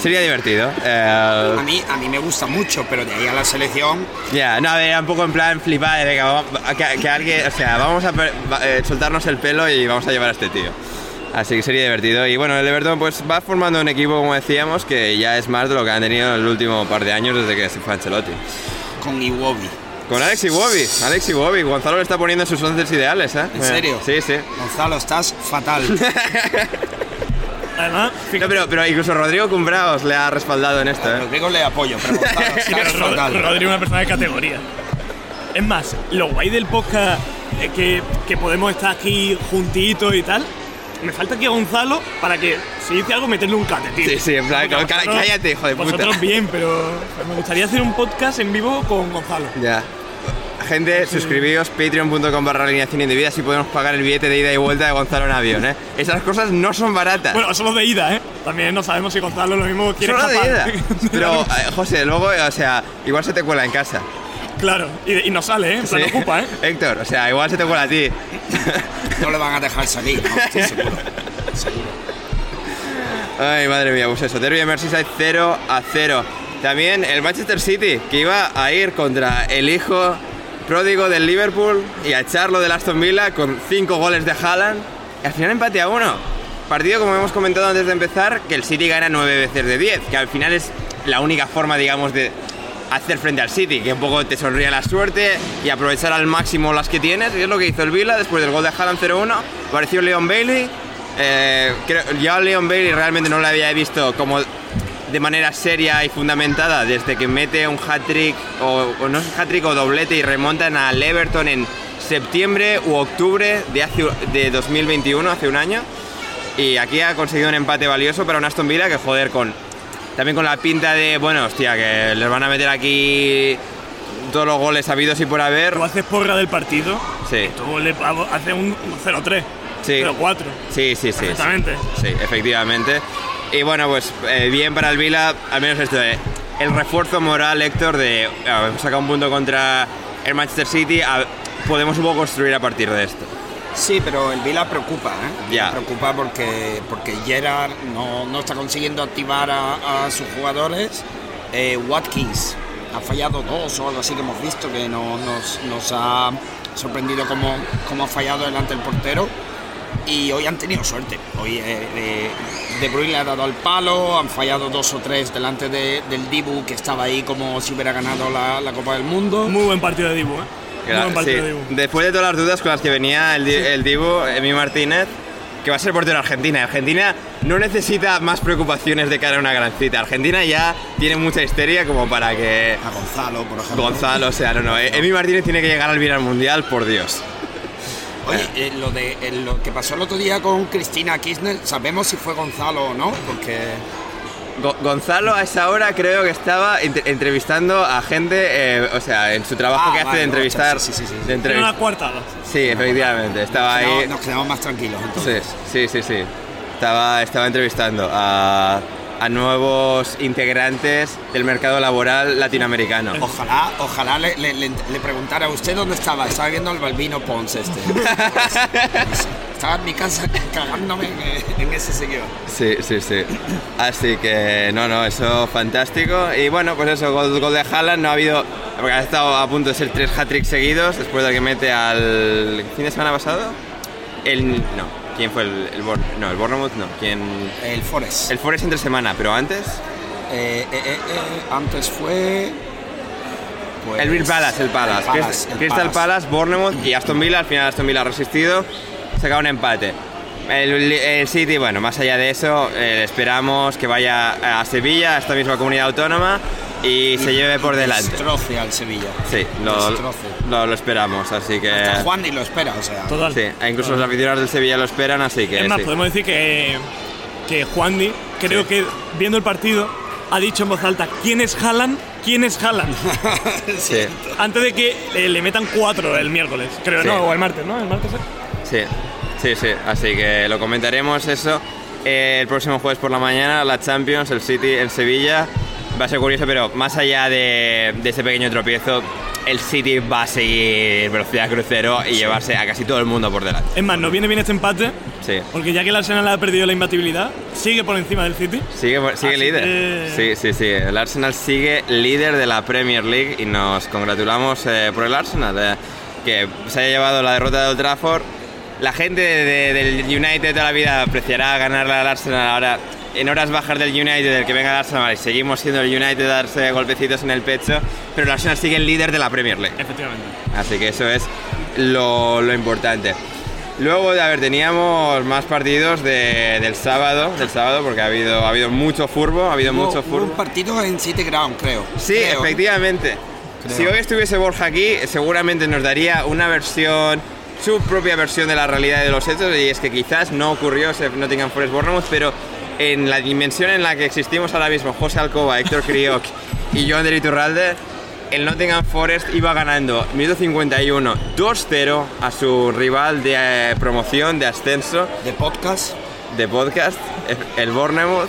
Sería divertido. eh, A mí, a mí me gusta mucho, pero de ahí a la selección... ya, no, a ver, era un poco en plan venga, vamos- que, que alguien, o sea, vamos a eh, soltarnos el pelo y vamos a llevar a este tío. Así que sería divertido. Y bueno, el Everton pues va formando un equipo, como decíamos, que ya es más de lo que han tenido en el último par de años desde que se fue Ancelotti. Con Iwobi. Con Alex Iwobi, Alex Iwobi, Gonzalo le está poniendo en sus once ideales, ¿eh? ¿En serio? Sí, sí. Gonzalo, estás fatal. Además, No, pero, pero incluso Rodrigo Cumbraos le ha respaldado en esto, ¿eh? Rodrigo le apoyo, pero Rod-. Rodrigo es una persona de categoría. Es más, lo guay del podcast es que, que podemos estar aquí juntitos y tal. Me falta aquí a Gonzalo para que si dice algo meterle un cate, tío. Sí, sí, en plan, vosotros- cállate, hijo de puta. Vosotros bien, pero me gustaría hacer un podcast en vivo con Gonzalo. Ya. Gente, suscribíos patreon.com barra alineación indebida si podemos pagar el billete de ida y vuelta de Gonzalo en avión, ¿eh? Esas cosas no son baratas. Bueno, solo de ida, ¿eh? También no sabemos si Gonzalo lo mismo quiere Solo de ida. Pero, eh, José, luego, o sea, igual se te cuela en casa. Claro, y, y no sale, ¿eh? Plan, Sí. ocupa, ¿eh? Héctor, o sea, igual se te cuela a ti. No le van a dejar salir, no, estoy seguro. Ay, madre mía, pues eso, Derby de Merseyside 0 a 0. También el Manchester City, que iba a ir contra el hijo pródigo del Liverpool y a echarlo del Aston Villa con 5 goles de Haaland. Y al final empate a 1. Partido, como hemos comentado antes de empezar, que el City gana 9 veces de 10, que al final es la única forma, digamos, de hacer frente al City, que un poco te sonríe la suerte y aprovechar al máximo las que tienes. Y es lo que hizo el Villa después del gol de Haaland 0-1. Apareció Leon Bailey. Eh, yo a Leon Bailey realmente no lo había visto como de manera seria y fundamentada desde que mete un hat-trick o, o no es hat-trick o doblete y remontan al Everton en septiembre u octubre de, hace, de 2021, hace un año. Y aquí ha conseguido un empate valioso para un Aston Villa que joder con también con la pinta de, bueno, hostia, que les van a meter aquí todos los goles habidos y por haber. Tú haces porra del partido, Sí, tú le haces un 0-3, Sí. 0-4. sí, sí, sí. Exactamente. Sí, efectivamente. Y bueno, pues eh, bien para el Vila, al menos esto, eh, el refuerzo moral, Héctor, de hemos sacado un punto contra el Manchester City, a- podemos un poco construir a partir de esto. Sí, pero el Vila preocupa, ¿eh? Ya. Preocupa porque, porque Gerard no, no está consiguiendo activar a, a sus jugadores. Eh, Watkins ha fallado dos o algo así que hemos visto, que no- nos, nos ha sorprendido cómo, cómo ha fallado delante del portero. Y hoy han tenido suerte. Hoy eh, De Bruyne le ha dado al palo, han fallado dos o tres delante de- del Dibu, que estaba ahí como si hubiera ganado la, la Copa del Mundo. Muy buen partido de Dibu, ¿eh? Muy buen Sí, partido de Dibu. Después de todas las dudas con las que venía el, Di- el Dibu, Emi Martínez, que va a ser portero de Argentina. Argentina no necesita más preocupaciones de cara a una gran cita. Argentina ya tiene mucha histeria como para que A Gonzalo, por ejemplo. Gonzalo, o sea, no, no. Emi Martínez tiene que llegar al Viral Mundial, por Dios. Oye, eh, lo, de, eh, lo que pasó el otro día con Cristina Kirchner, ¿sabemos si fue Gonzalo o no? Porque Go- Gonzalo a esa hora creo que estaba ent- entrevistando a gente, eh, o sea, en su trabajo Ah, que hace de entrevistar. sí, sí, sí, sí. de una coartada. Sí, efectivamente, estaba no- ahí. nos quedamos más tranquilos Sí, entonces. sí, sí, sí. Estaba, estaba entrevistando a, a nuevos integrantes del mercado laboral latinoamericano. Ojalá, ojalá le, le- le- le preguntara a usted dónde estaba. Estaba viendo al Balbino Pons este. estaba en mi casa cagándome en, en ese seguidor. Sí, sí, sí. Así que, no, no, eso fantástico. Y bueno, pues eso, gol, gol de Haaland, no ha habido... Porque ha estado a punto de ser tres hat-tricks seguidos, después de que mete al... ¿Fin de semana pasado? El... No, ¿quién fue el... el Bor- no, el Bournemouth no, ¿quién...? El Forest. El Forest entre semana, pero antes... Eh, eh, eh, antes fue. pues, el Real Palace, el Palace. el Palace, Crystal- el Crystal Palace, Bournemouth y Aston Villa. Al final Aston Villa ha resistido, saca un empate. El, el City, bueno, más allá de eso, eh, esperamos que vaya a Sevilla, a esta misma comunidad autónoma, y, se lleve por delante. Destroce al Sevilla. Sí, lo, lo- lo esperamos, así que... Hasta Juan ni lo espera, o sea. Total. Sí, e incluso los aficionados del Sevilla lo esperan, así que Es más, sí. podemos decir que, que Juan Di, creo Sí. que viendo el partido, ha dicho en voz alta: ¿Quién es Haaland? ¿Quién es Haaland? Sí, Antes de que eh, le metan cuatro el miércoles, creo, Sí. no, o el martes, ¿no? El martes. ¿eh? sí, sí, sí, así que lo comentaremos eso. Eh, el próximo jueves por la mañana, la Champions, el City en Sevilla. Va a ser curioso, pero más allá de, de ese pequeño tropiezo, el City va a seguir velocidad crucero y llevarse a casi todo el mundo por delante. Es más, nos viene bien este empate, Sí. porque ya que el Arsenal ha perdido la imbatibilidad, sigue por encima del City. Sigue, sigue Así líder. que- Sí, sí, sí. El Arsenal sigue líder de la Premier League y nos congratulamos eh, por el Arsenal, eh, que se haya llevado la derrota de Old Trafford. La gente de- del United toda la vida apreciará ganarle al Arsenal ahora. En horas bajas del United, el que venga al Arsenal, y seguimos siendo el United a darse golpecitos en el pecho, pero el Arsenal sigue el líder de la Premier League. Efectivamente. Así que eso es lo, lo importante. Luego, a ver, teníamos más partidos de- del sábado, del sábado, porque ha habido, ha habido mucho furbo, ha habido Hubo- mucho hubo un furbo. partido en City Ground, creo. Sí, Creo. efectivamente. Creo. Si hoy estuviese Borja aquí, seguramente nos daría una versión, su propia versión de la realidad de los hechos, y es que quizás no ocurrió ese Nottingham Forest Bournemouth, pero en la dimensión en la que existimos ahora mismo, José Alcoba, Héctor Crioc y Joan de Iturralde, el Nottingham Forest iba ganando minuto 51 2-0 a su rival de eh, promoción, de ascenso, De podcast. de podcast, el Bournemouth.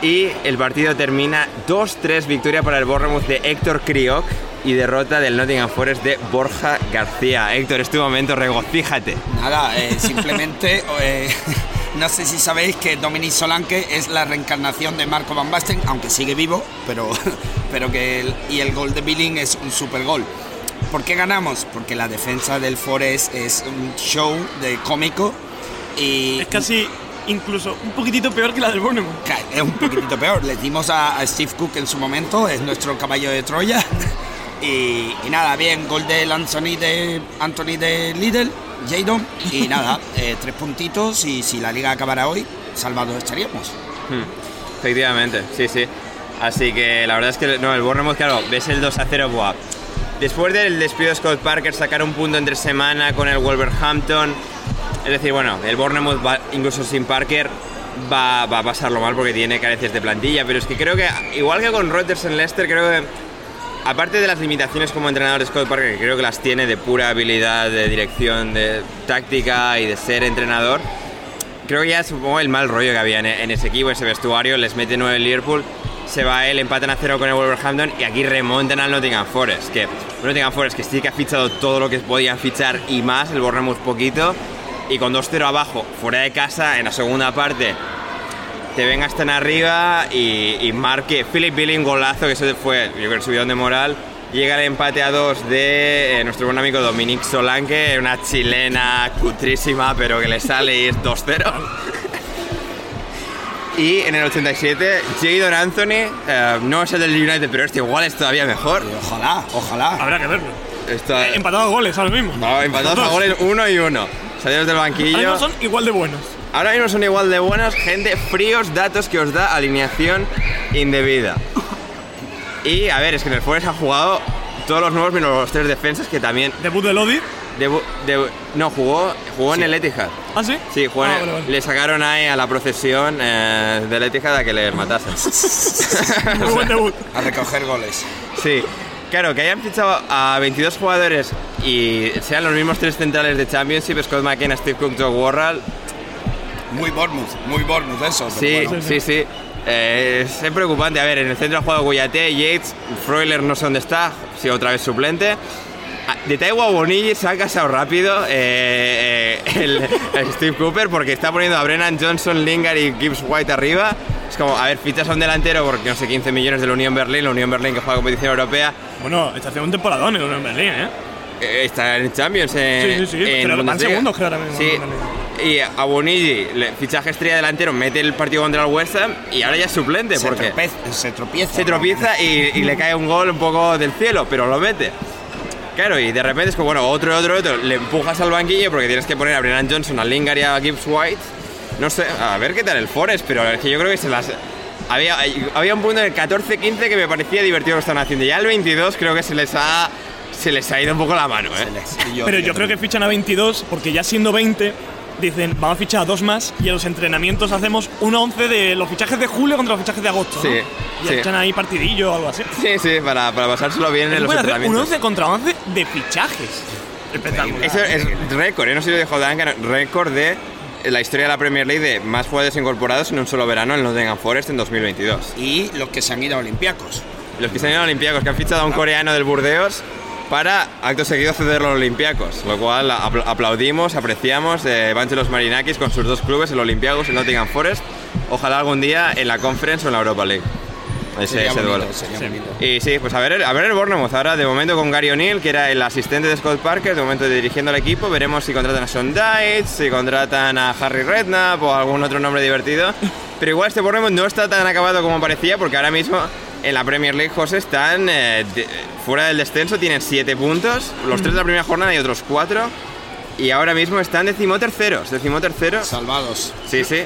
Y el partido termina 2-3 victoria para el Bournemouth de Héctor Crioc y derrota del Nottingham Forest de Borja García. Héctor, es tu momento, regocíjate. Nada, eh, simplemente. eh, no sé si sabéis que Dominic Solanke es la reencarnación de Marco Van Basten, aunque sigue vivo, pero, pero que el, y el gol de Billing es un super gol. ¿Por qué ganamos? Porque la defensa del Forest es un show de cómico y Es casi incluso un poquitito peor que la del Bournemouth. Es un poquitito peor. Le dimos a, a Steve Cook en su momento, es nuestro caballo de Troya. Y, y nada, bien, gol del Anthony de, Anthony de Lidl, Jadon. Y nada, eh, tres puntitos y si la liga acabara hoy, salvados estaríamos. Hmm, Efectivamente, sí, sí. Así que la verdad es que no, el Bournemouth, claro, ves el 2 a 0, buah. Después del despido de Scott Parker, sacar un punto entre semana con el Wolverhampton. Es decir, bueno, el Bournemouth, va, incluso sin Parker, va, va a pasarlo mal porque tiene carencias de plantilla. Pero es que creo que, igual que con Rodgers en Leicester, creo que, aparte de las limitaciones como entrenador de Scott Parker, que creo que las tiene de pura habilidad de dirección, de táctica y de ser entrenador, creo que ya supongo el mal rollo que había en, en ese equipo, ese vestuario, les mete 9 el Liverpool, se va él, empatan a 0 con el Wolverhampton y aquí remontan al Nottingham Forest, que Nottingham Forest que sí que ha fichado todo lo que podían fichar y más, el Bournemouth poquito, y con 2-0 abajo, fuera de casa, en la segunda parte, te vengas tan arriba y, y marque Philip Billing golazo, que eso fue, yo creo, el subidón de moral. Llega el empate a dos de eh, nuestro buen amigo Dominic Solanke, una chilena cutrísima, pero que le sale y es 2-0. Y en el 87, Jadon Anthony, eh, no es el del United, pero este igual es todavía mejor. Y ojalá, ojalá. Habrá que verlo. Esto, Eh, empatado a goles ahora mismo. no, empatados a goles uno y uno. Salieron del banquillo. mismo son igual de buenos. Ahora mismo son igual de buenos, gente, fríos datos que os da alineación indebida. Y a ver, es que en el Forest han jugado todos los nuevos menos los tres defensas que también. Debut de Lodi. debu- debu- no, jugó, jugó en el Etihad. ¿Ah, sí? Sí, jugó en Ah, el- vale, vale. le sacaron ahí a la procesión eh, del Etihad a que le matasen. Muy buen debut. A recoger goles. Sí, claro, que hayan fichado a 22 jugadores y sean los mismos tres centrales de Championship, Scott McKenna, Steve Cook, Joe Worrell, Muy Bournemouth, muy Bournemouth eso. pero Sí, bueno. sí, sí. Eh, es preocupante. A ver, en el centro ha jugado Guayate, Yates, Freuler no sé dónde está, sí, otra vez suplente. de Taiwa Bonilla se ha casado rápido eh, eh, el, el Steve Cooper porque está poniendo a Brennan Johnson, Lingard y Gibbs White arriba. Es como, a ver, fichas a un delantero porque no sé, 15 millones de la Unión Berlín, la Unión Berlín que juega competición europea. Bueno, está haciendo un temporadón en en Berlín, ¿eh? Eh, Está en Champions. eh, Sí, sí, sí, en pero van Bundesliga. segundos, creo, mismo, Sí. Y a Bonigi, le- fichaje estrella delantero, mete el partido contra el West Ham y ahora ya es suplente Se, porque se tropieza. se ¿no? tropieza y, y le cae un gol un poco del cielo, pero lo mete. Claro, y de repente es como, bueno, otro, otro, otro, le empujas al banquillo porque tienes que poner a Brennan Johnson, a Lingard y a Gibbs White. No sé, a ver qué tal el Forest, pero es que yo creo que se las... Había, había un punto en el 14-15 que me parecía divertido lo que estaban haciendo. Ya el 22 creo que se les ha, se les ha ido un poco la mano, ¿eh? Pero yo creo que fichan a 22 porque ya siendo 20 dicen vamos a fichar a dos más y en los entrenamientos hacemos un 11 de los fichajes de julio contra los fichajes de agosto. ¿no? Sí, Y sí. echan ahí partidillo o algo así. Sí, sí, para, para pasárselo bien en los hacer un entrenamientos. 11 contra 11 de fichajes. Espectacular. Eso es récord, ¿eh? no sé si lo dijo Duncan, récord de la historia de la Premier League de más jugadores incorporados en un solo verano en Nottingham Forest en 2022. Y los que se han ido a Olympiacos. Los que se han ido a Olympiacos, que han fichado a un coreano del Burdeos para acto seguido ceder los Olympiacos, lo cual apl- aplaudimos, apreciamos de Evangelos Marinakis con sus dos clubes, el Olympiacos y el Nottingham Forest. Ojalá algún día en la Conference o en la Europa League. Ese, Sería ese bonito, duelo. sería. Y sí, pues a ver, a ver el Bournemouth ahora de momento con Gary O'Neill, que era el asistente de Scott Parker, de momento dirigiendo al equipo. Veremos si contratan a Son Dice, si contratan a Harry Redknapp o algún otro nombre divertido. Pero igual este Bournemouth no está tan acabado como parecía, porque ahora mismo en la Premier League, José, están eh, de- fuera del descenso, tienen 7 puntos, los 3 de la primera jornada y otros 4. Y ahora mismo están decimoterceros, decimoterceros. Salvados. Sí, sí.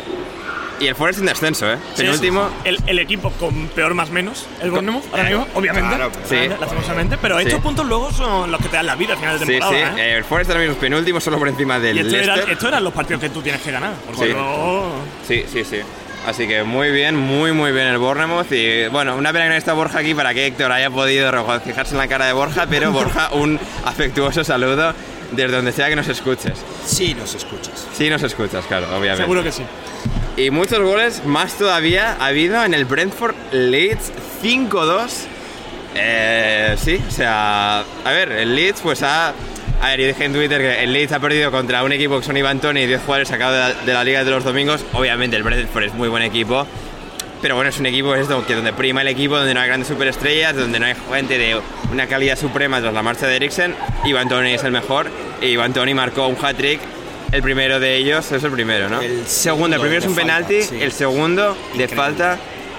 Y el Forest en descenso, ¿eh? Sí, Penúltimo. sí. El, el equipo con peor más menos, el Bournemouth, ahora mismo, obviamente. Claro, Sí. Lastimosamente. Pero estos Sí. puntos luego son los que te dan la vida al final de Sí, sí. temporada. ¿eh? Eh, El Forest ahora mismo es penúltimo, solo por encima del Y esto, era- esto eran los partidos que tú tienes que ganar. Porque Sí. luego- Sí, sí, sí. Así que muy bien, muy, muy bien el Bournemouth. Y bueno, una pena que no está Borja aquí para que Héctor haya podido regocijarse en la cara de Borja, pero Borja, un afectuoso saludo desde donde sea que nos escuches. Sí, nos escuchas. Sí, nos escuchas, claro, obviamente. Seguro que sí. Y muchos goles, más todavía, ha habido en el Brentford Leeds 5-2. Eh, sí, o sea, a ver, el Leeds pues ha... A ver, yo dije en Twitter que el Leeds ha perdido contra un equipo que son Ivan Tony y 10 jugadores sacados de la, de la Liga de los Domingos. Obviamente el Brentford es muy buen equipo, pero bueno, es un equipo esto, que donde prima el equipo, donde no hay grandes superestrellas, donde no hay gente de una calidad suprema tras la marcha de Eriksen. Ivan Tony es el mejor y Ivan Tony marcó un hat-trick. El primero de ellos es el primero, ¿no? El segundo, el primero es un falta, penalti, sí. el segundo de Increíble. falta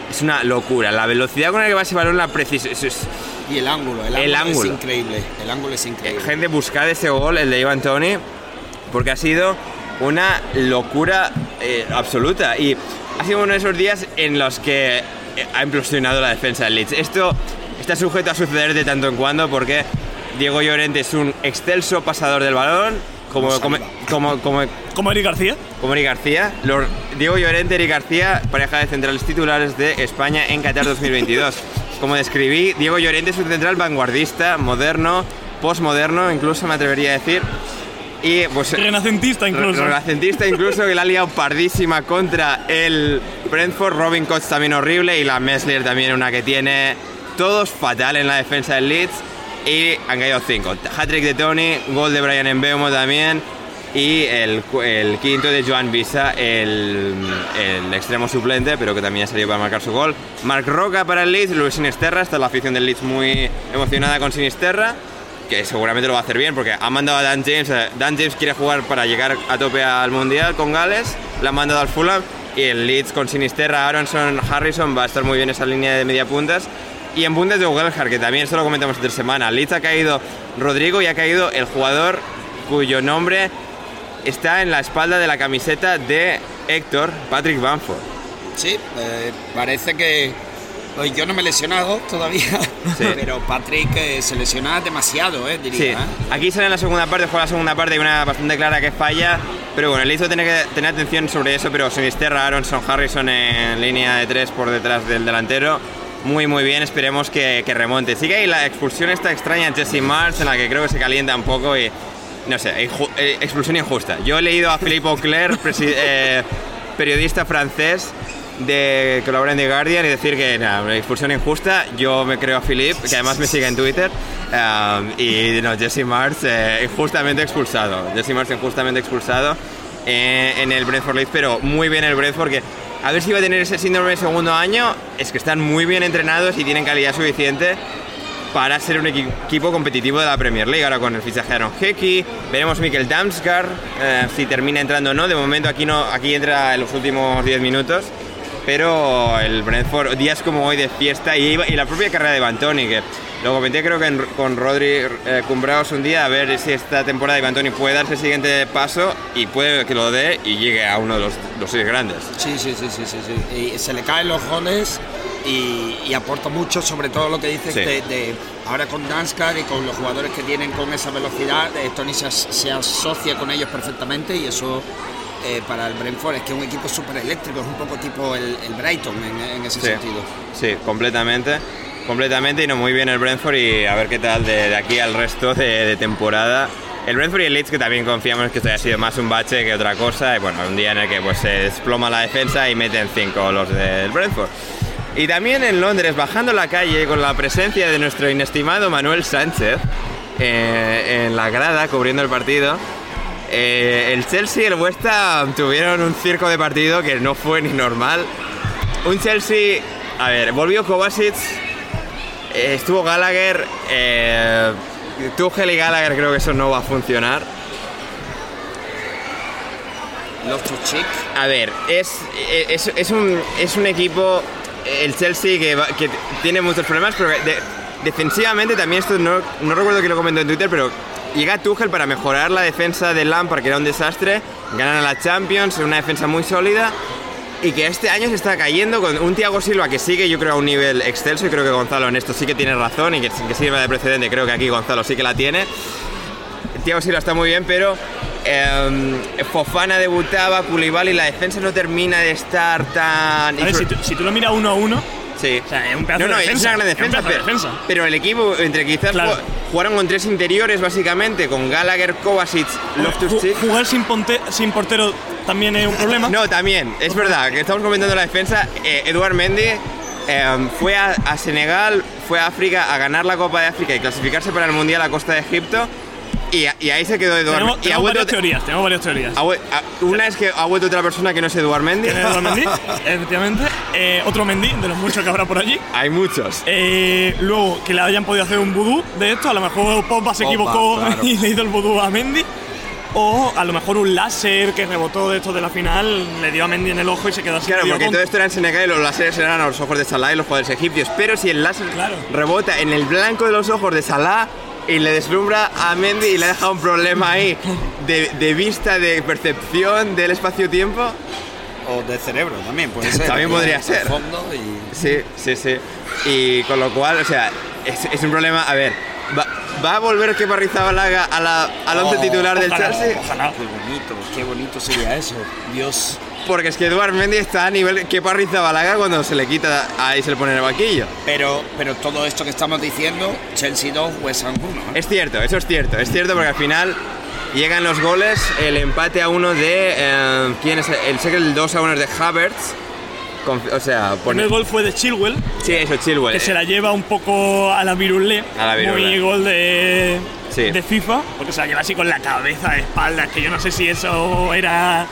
es una locura. La velocidad con la que va ese balón, la precisión. Y el ángulo, el ángulo, El ángulo. es increíble. El ángulo es increíble. Gente, buscad ese gol, el de Ivan Tony, porque ha sido una locura eh, absoluta. Y ha sido uno de esos días en los que eh, ha implosionado la defensa del Leeds. Esto está sujeto a suceder de tanto en cuando porque Diego Llorente es un excelso pasador del balón, como, como, como, como, Como Eric García. como Eric García. Los- Diego Llorente, Eric García, pareja de centrales titulares de España en Qatar 2022. Como describí, Diego Llorente es un central vanguardista, moderno, postmoderno, incluso me atrevería a decir. Y pues Renacentista incluso. renacentista incluso que la ha liado pardísima contra el Brentford, Robin Koch también horrible y la Messler también una que tiene todos fatal en la defensa del Leeds y han caído cinco. Hat-trick de Tony, gol de Brian Mbeumo también y el, quinto de Joan Visa, el, extremo suplente, pero que también ha salido para marcar su gol. Marc Roca para el Leeds, Luis Sinisterra, está la afición del Leeds muy emocionada con Sinisterra que seguramente lo va a hacer bien porque ha mandado a Dan James. eh, Dan James quiere jugar para llegar a tope al Mundial con Gales, la han mandado al Fulham y el Leeds con Sinisterra, Aronson, Harrison va a estar muy bien esa línea de media puntas. Y en puntas de Ugelhard, que también esto lo comentamos esta semana, Leeds ha caído Rodrigo y ha caído el jugador cuyo nombre está en la espalda de la camiseta de Héctor, Patrick Bamford. Sí, eh, parece que. pues yo no me he lesionado todavía, Sí. pero Patrick eh, se lesiona demasiado, eh, diría. Sí, ¿eh? aquí sale en la segunda parte, juega la segunda parte, hay una bastante clara que falla, pero bueno, el hizo tener que tener atención sobre eso, pero Sinisterra, Aronson, Harrison en línea de tres por detrás del delantero, muy muy bien, esperemos que, que remonte. Que hay la expulsión esta extraña de Jesse Marsh, en la que creo que se calienta un poco y, no sé, inju- eh, expulsión injusta. Yo he leído a Philippe Auclair, eh, periodista francés, de colaborar en The Guardian y decir que expulsión injusta. Yo me creo a Philip, que además me sigue en Twitter. y no, Jesse Marsh eh, injustamente expulsado. Jesse Marsh injustamente expulsado eh, en el Brentford Leeds, pero muy bien el Brentford que a ver si va a tener ese síndrome de segundo año. Es que están muy bien entrenados y tienen calidad suficiente para ser un equi- equipo competitivo de la Premier League. Ahora con el fichaje de Aaron Hickey, veremos Mikel Damsgaard eh, si termina entrando o no. De momento aquí no, aquí entra en los últimos 10 minutos. Pero el Brentford, días como hoy de fiesta y, la propia carrera de Bantoni, que lo comenté creo que con Rodri eh, Cumbraos un día, a ver si esta temporada de Bantoni puede darse el siguiente paso y puede que lo dé y llegue a uno de los, seis grandes. Sí, sí, sí, sí, sí. Y se le caen los goles y, y aporta mucho, sobre todo lo que dices Sí. de, de- ahora con Danskar y con los jugadores que tienen con esa velocidad, eh, Tony se, as- se asocia con ellos perfectamente y eso eh, para el Brentford es que es un equipo súper eléctrico, es un poco tipo el, el Brighton en, en ese Sí. sentido. Sí, completamente. Completamente y no muy bien el Brentford y a ver qué tal de, de aquí al resto de, de temporada. El Brentford y el Leeds que también confiamos que esto haya sido más un bache que otra cosa y bueno, un día en el que pues se desploma la defensa y meten cinco los del Brentford. Y también en Londres, bajando la calle con la presencia de nuestro inestimado Manuel Sánchez eh, en la grada cubriendo el partido. eh, el Chelsea y el West Ham tuvieron un circo de partido que no fue ni normal. Un Chelsea, a ver, volvió Kovacic, eh, estuvo Gallagher, Tuchel y Gallagher creo que eso no va a funcionar. Los Chick. A ver, es, es, es un, es un equipo, el Chelsea, que, tiene muchos problemas, pero de- defensivamente también esto no, recuerdo que lo comentó en Twitter, pero llega Tuchel para mejorar la defensa del Lampard, que era un desastre, ganan a la Champions, una defensa muy sólida, y que este año se está cayendo con un Thiago Silva que sigue yo creo a un nivel excelso y creo que Gonzalo en esto sí que tiene razón y que, que sirva de precedente, creo que aquí Gonzalo sí que la tiene. Thiago Silva está muy bien, pero eh, Fofana debutaba, Koulibaly, la defensa no termina de estar tan... A ver, si tú, si tú lo miras uno a uno, Sí. o sea, es un pedazo no, no, de defensa. es una gran un defensa, de pero, defensa. pero el equipo, entre quizás Claro. ju- jugaron con tres interiores básicamente, con Gallagher, Kovacic, Loftus Cheek. Jugar sin, ponte- sin portero también es un problema. No, también, es verdad, que estamos comentando la defensa. Eh, Eduard Mendy eh, fue a, a Senegal, fue a África a ganar la Copa de África y clasificarse para el Mundial a costa de Egipto. Y, y ahí se quedó Eduard tenemos y tenemos varias teorías, tenemos varias teorías. una es que ha vuelto otra persona que no es Eduard Mendy. Tiene Eduard Mendy, efectivamente. Eh, otro Mendy, de los muchos que habrá por allí. Hay muchos. Eh, luego, que le hayan podido hacer un vudú de esto. A lo mejor Pogba se equivocó claro. y le hizo el vudú a Mendy. O a lo mejor un láser que rebotó de esto de la final, le dio a Mendy en el ojo y se quedó así. Claro, porque todo esto era en Senegal y los láseres eran a los ojos de Salah y los jugadores egipcios. Pero si el láser Claro. rebota en el blanco de los ojos de Salah y le deslumbra a Mendy y le ha dejado un problema ahí de, de vista, de percepción del espacio-tiempo. O de cerebro también, puede ser. También podría ser. fondo y- Sí, sí, sí. Y con lo cual, o sea, es, es un problema. A ver, ¿va, va a volver Kepa Arrizabalaga a la, al once Oh, titular del ojalá, Chelsea? Ojalá. Qué bonito, qué bonito sería eso. Dios. Porque es que Eduard Mendy está a nivel Kepa Arrizabalaga cuando se le quita ahí se le pone en el vaquillo. Pero, pero todo esto que estamos diciendo, Chelsea 2, West Ham 1. ¿eh? Es cierto, eso es cierto. Es cierto porque al final llegan los goles, el empate a uno de. eh, ¿Quién es? El, sé que el 2 a 1 es de Havertz. O sea, El pone. gol fue de Chilwell, Sí, eso, Chilwell. que se la lleva un poco a la virulé. A la virulé. Muy gol de, Sí. de FIFA, porque se la lleva así con la cabeza de espaldas, que yo no sé si eso era,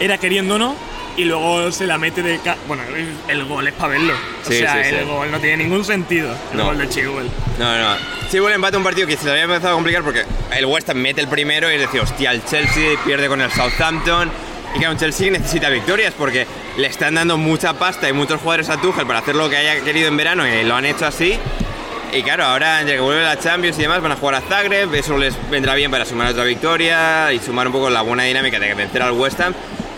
era queriendo o no. Y luego se la mete de. ca- Bueno, el, gol es para verlo. O Sí, sea, sí, el gol no tiene ningún sentido. El No. gol de Chilwell. No, no. Chilwell empata un partido que se le había empezado a complicar porque el West Ham mete el primero y decir, hostia, el Chelsea pierde con el Southampton. Y que un Chelsea necesita victorias porque le están dando mucha pasta y muchos jugadores a Tuchel para hacer lo que haya querido en verano y lo han hecho así. Y claro, ahora entre que vuelve la Champions y demás van a jugar a Zagreb, eso les vendrá bien para sumar otra victoria y sumar un poco la buena dinámica de vencer al West Ham.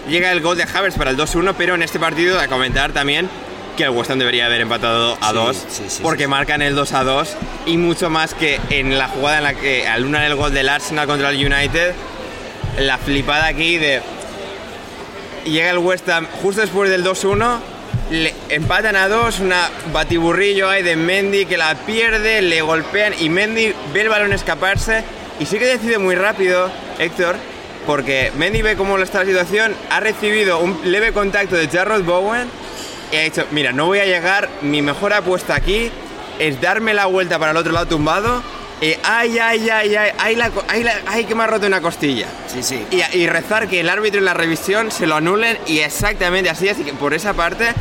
Llega el gol de Havertz para el 2-1, pero en este partido a comentar también que el West Ham debería haber empatado a Sí, 2 sí, sí, porque sí. marcan el 2 a 2 y mucho más que en la jugada en la que al una del gol del Arsenal contra el United la flipada aquí de llega el West Ham justo después del 2-1 le empatan a 2 una batiburrillo ahí de Mendy que la pierde le golpean y Mendy ve el balón escaparse y sí que decide muy rápido Héctor porque Mendy ve cómo está la situación ha recibido un leve contacto de Jarrod Bowen y ha dicho, mira, no voy a llegar, mi mejor apuesta aquí es darme la vuelta para el otro lado tumbado. Y ay, ay, ay, ay, ay, la ay, la- ay, que me ha roto una costilla. Sí, sí. Y, y rezar que el árbitro en la revisión se lo anulen y exactamente así. Así que por esa parte,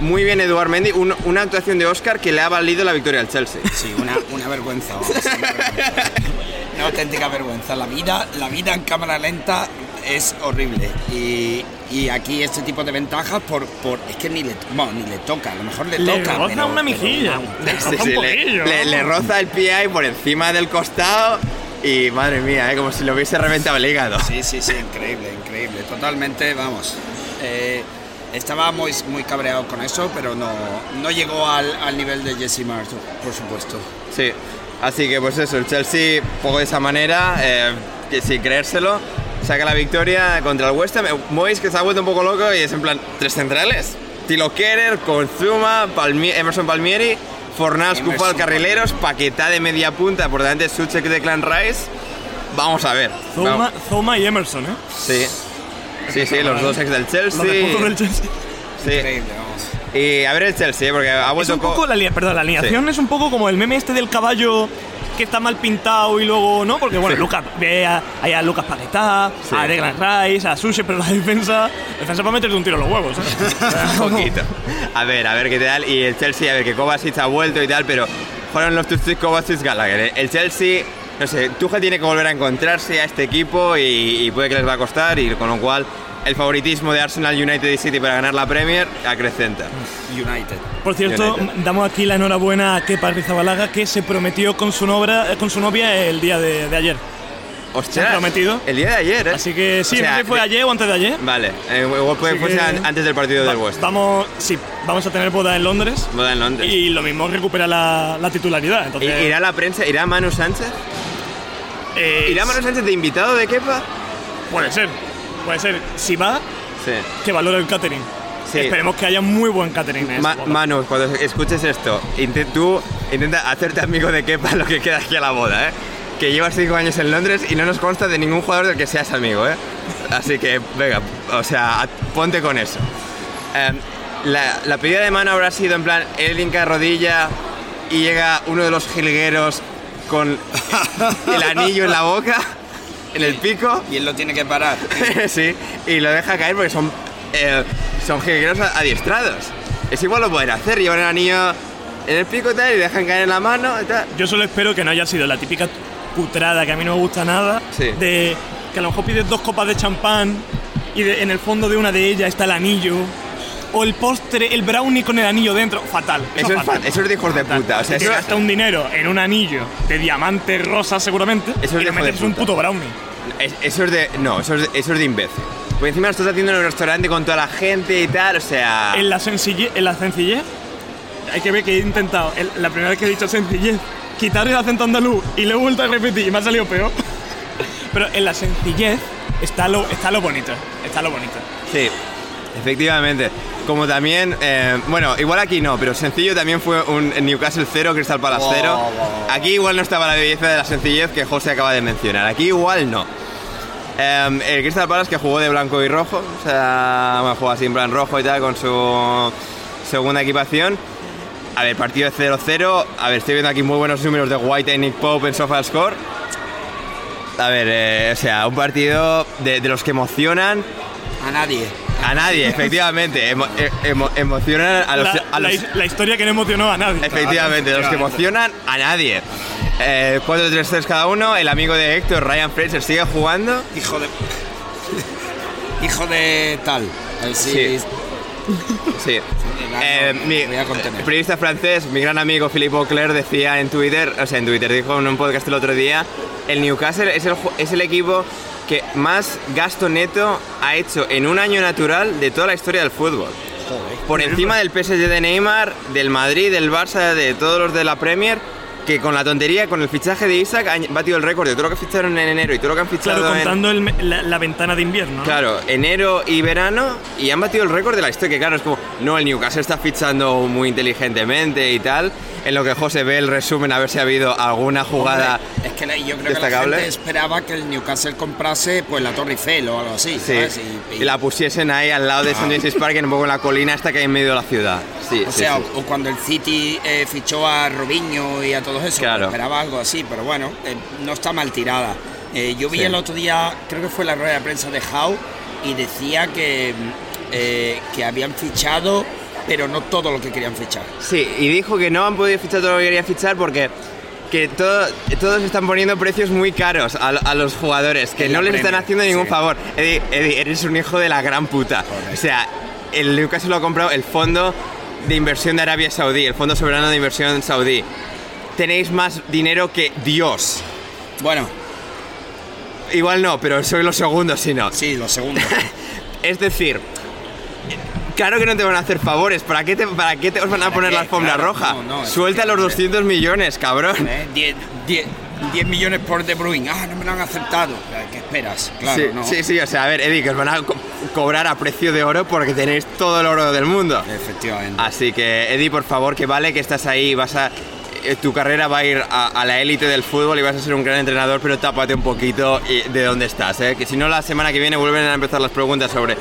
muy bien Eduard Mendy, un- una actuación de Oscar que le ha valido la victoria al Chelsea. Sí, una, una vergüenza. vamos, una vergüenza. Una auténtica vergüenza. La vida, la vida en cámara lenta es horrible. Y, y aquí este tipo de ventajas por, por es que ni le, bueno, ni le toca, a lo mejor le, Le toca. roza pero- una mejilla. Le Sí, roza sí, un le, poquillo. le- le roza el pie ahí por encima del costado y madre mía, ¿eh? como si lo hubiese reventado el hígado. Sí, sí, sí, increíble, increíble. Totalmente, vamos. eh, estaba muy, muy cabreado con eso, pero no, no llegó al, al nivel de Jesse Marsh, por supuesto. Sí, así que pues eso, el Chelsea, poco de esa manera, eh, que sin creérselo, saca la victoria contra el West Ham. Eh, Moyes que se ha vuelto un poco loco y es en plan, tres centrales. Tilo Kerer, Konzuma, Palmi- Emerson Palmieri, Fornals, Kufal, Carrileros, Paquetá de media punta por delante de Suchek de Clan Rice. Vamos a ver. Zoma. Zoma y Emerson, ¿eh? Sí. Sí, sí, los dos ex del Chelsea. Los del Chelsea. Sí. Increíble, vamos. Y a ver el Chelsea, ¿eh? porque ha Es vuelto un poco co- la, perdón, la alineación es un poco como el meme este del caballo que está mal pintado y luego no, porque bueno, Sí. Lucas ve a, hay a Lucas Paquetá, Sí. a Declan Rice, a Sushi, pero la defensa, la defensa para meterte un tiro en los huevos. ¿eh? un poquito. A ver, a ver qué tal. Y el Chelsea, a ver, que Kovacic ha vuelto y tal, pero fueron los Tuchel, Kovacic, Gallagher. ¿eh? El Chelsea, no sé, Tuchel tiene que volver a encontrarse a este equipo y, y puede que les va a costar, y con lo cual el favoritismo de Arsenal, United y City para ganar la Premier acrecenta. United. Por cierto, United. damos aquí la enhorabuena a Kepa Rizabalaga que se prometió con su, novia, con su novia el día de, de ayer. Ostras, ¿Se han prometido? El día de ayer, ¿eh? Así que sí, O sea, no sé si fue ayer o antes de ayer. Vale, eh, igual puede fuese antes del partido del Va- West. Vamos, sí, vamos a tener boda en Londres. Boda en Londres. Y lo mismo recupera la, la titularidad. Entonces, ¿Irá la prensa? ¿Irá Manu Sánchez? eh, ¿Irá Manu Sánchez de invitado de Kepa? Puede ser, puede ser. Si va, Sí. que valore el catering. Sí. Esperemos que haya muy buen catering. en Ma- esa boda. Manu, cuando escuches esto, tú intenta hacerte amigo de Kepa lo que queda aquí a la boda, ¿eh? Que llevas cinco años en Londres y no nos consta de ningún jugador del que seas amigo, ¿eh? Así que, venga, o sea, ponte con eso. Em, la, la pedida de mano habrá sido en plan, él hinca rodilla y llega uno de los jilgueros con el anillo en la boca, en el pico. Y él lo tiene que parar. sí, y lo deja caer porque son, eh, son jilgueros a- adiestrados. Es igual lo pueden hacer, llevan el anillo en el pico y tal, y dejan caer en la mano y tal. Yo solo espero que no haya sido la típica cutrada que a mí no me gusta nada. Sí. De que a lo mejor pides dos copas de champán y de- en el fondo de una de ellas está el anillo. O el postre, el brownie con el anillo dentro. Fatal. Eso es, fatal. fa- eso es de hijos de puta. O sea, eso, gasta un dinero en un anillo de diamante rosa seguramente Eso es y metes un puto brownie. es- eso es de. No, eso es de, eso es de imbécil. Porque encima lo estás haciendo en un restaurante con toda la gente y tal, o sea. En la sencillez, en la sencillez hay que ver que he intentado, el- la primera vez que he dicho sencillez, quitar el acento andaluz y lo he vuelto a repetir y me ha salido peor. Pero en la sencillez está lo, está lo bonito, está lo bonito. Sí, efectivamente. Como también, eh, bueno, igual aquí no, pero sencillo también fue un Newcastle 0, Crystal Palace 0. Aquí igual no estaba la belleza de la sencillez que José acaba de mencionar. Aquí igual no. Eh, el Crystal Palace que jugó de blanco y rojo, o sea, bueno, jugó así en plan rojo y tal con su segunda equipación. A ver, partido de 0-0. A ver, estoy viendo aquí muy buenos números de White y Nick Pope en SofaScore. A ver, eh, o sea, un partido de, de los que emocionan A nadie. A nadie, efectivamente. Emo- eh, emo- emocionan a los. la, a la los- his- la historia que no emocionó a nadie. efectivamente, los que emocionan a nadie. Eh, 4-3-3 cada uno. El amigo de Héctor, Ryan Fraser, sigue jugando. Hijo de. Hijo de tal. Sí. Sí. Eh, mi el periodista francés, mi gran amigo Philippe Auclair decía en Twitter, o sea, en Twitter, dijo en un podcast el otro día, el Newcastle es el, es el equipo que más gasto neto ha hecho en un año natural de toda la historia del fútbol. Por encima del PSG de Neymar, del Madrid, del Barça, de todos los de la Premier, que con la tontería, con el fichaje de Isaac, han batido el récord de todo lo que ficharon en enero y todo lo que han fichado Claro, en... contando el me- la, la ventana de invierno. ¿no? Claro, enero y verano y han batido el récord de la historia, que claro, es como, no, el Newcastle está fichando muy inteligentemente y tal. en lo que José ve el resumen a ver si ha habido alguna jugada Hombre, es que la- yo creo que la destacable. gente esperaba que el Newcastle comprase pues la Torre Eiffel o algo así, Sí, ¿sabes? Y- y la pusiesen ahí al lado de St. James's Park, en un poco en la colina esta que hay en medio de la ciudad. Sí, o sí, sea, sí. o cuando el City eh, fichó a Robinho y a todos eso, Claro. esperaba algo así, pero bueno, eh, no está mal tirada. Eh, yo vi Sí. el otro día, creo que fue la rueda de prensa de Howe, y decía que, eh, que habían fichado, pero no todo lo que querían fichar. Sí, y dijo que no han podido fichar todo lo que querían fichar porque que todo- todos están poniendo precios muy caros a, a los jugadores, que no les están haciendo ningún sí. favor. Eddie, Eddie, eres un hijo de la gran puta. O sea, el Newcastle lo ha comprado el fondo de inversión de Arabia Saudí, el fondo soberano de inversión saudí. Tenéis más dinero que Dios. Bueno, Igual no, pero soy los segundos si no. sí, lo segundo. Es decir, claro que no te van a hacer favores. ¿Para qué te, para qué te os van a ¿Para poner qué? la alfombra Claro, roja? no, no, Suelta los 200 millones, cabrón. ¿eh? 10 10 10 millones por De Bruyne, ah, no me lo han aceptado. Eh, ¿Qué esperas? Claro, sí, no. sí, sí, o sea, a ver, Eddie, que os van a co- cobrar a precio de oro porque tenéis todo el oro del mundo. Efectivamente. Así que, Eddie, por favor, que vale que estás ahí, vas a... eh, Tu carrera va a ir a, la élite del fútbol y vas a ser un gran entrenador, pero tápate un poquito y- de dónde estás, ¿eh? Que si no, la semana que viene vuelven a empezar las preguntas sobre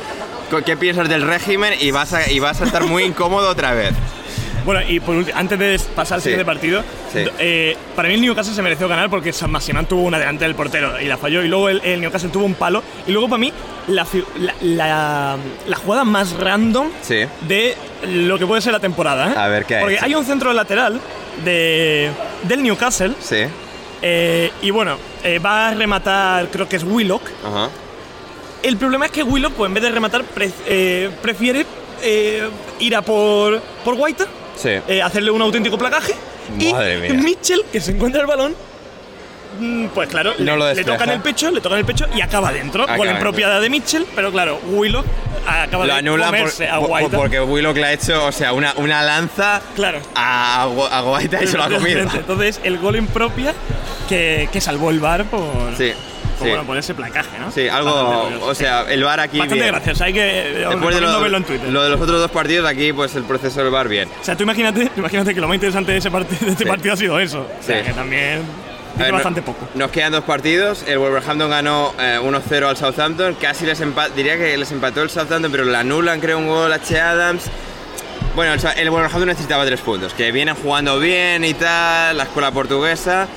qué piensas del régimen y vas a, y vas a estar muy incómodo otra vez. Bueno, y por ulti- antes de pasar al Sí. siguiente partido, Sí. eh, para mí el Newcastle se mereció ganar porque San Maximan tuvo una delante del portero y la falló, y luego el, el Newcastle tuvo un palo, y luego para mí la, la, la- la jugada más random Sí. de lo que puede ser la temporada. ¿eh? A ver, ¿qué ha Porque hay un centro lateral de, del Newcastle, Sí. eh, y bueno, va a rematar, creo que es Willock. Ajá. El problema es que Willock, pues en vez de rematar, pre- prefiere ir a por, por Guaita Sí. eh, hacerle un auténtico placaje. Madre y mía. Mitchell, que se encuentra el balón, mm, pues claro, No le, le despeja. toca en el pecho, le toca en el pecho y acaba dentro. Acaba Gol en dentro. propiedad de Mitchell, pero claro, Willock acaba Lo de anulan por- comerse a por- Guaita. porque Willock le ha hecho, o sea, una, una lanza Claro. a, a Guaita y se lo ha comido. Entonces, el gol en propia que, que salvó el bar por, Sí, sí. bueno, por ese placaje, ¿no? Sí, algo, o sea, el bar aquí Bastante bien. gracioso, hay que eh, Después de lo, verlo en Twitter. lo de los otros dos partidos, aquí pues el proceso del bar bien. O sea, tú imagínate, imagínate que lo más interesante de, ese partido, de este partido ha sido eso. O sea, Sí. que también ver, no- bastante poco. Nos quedan dos partidos. El Wolverhampton ganó eh, 1-0 al Southampton. Casi les empató, diría que les empató el Southampton, pero le anulan, creo, un gol a Che Adams. Bueno, el Wolverhampton necesitaba tres puntos, que vienen jugando bien y tal, la escuela portuguesa.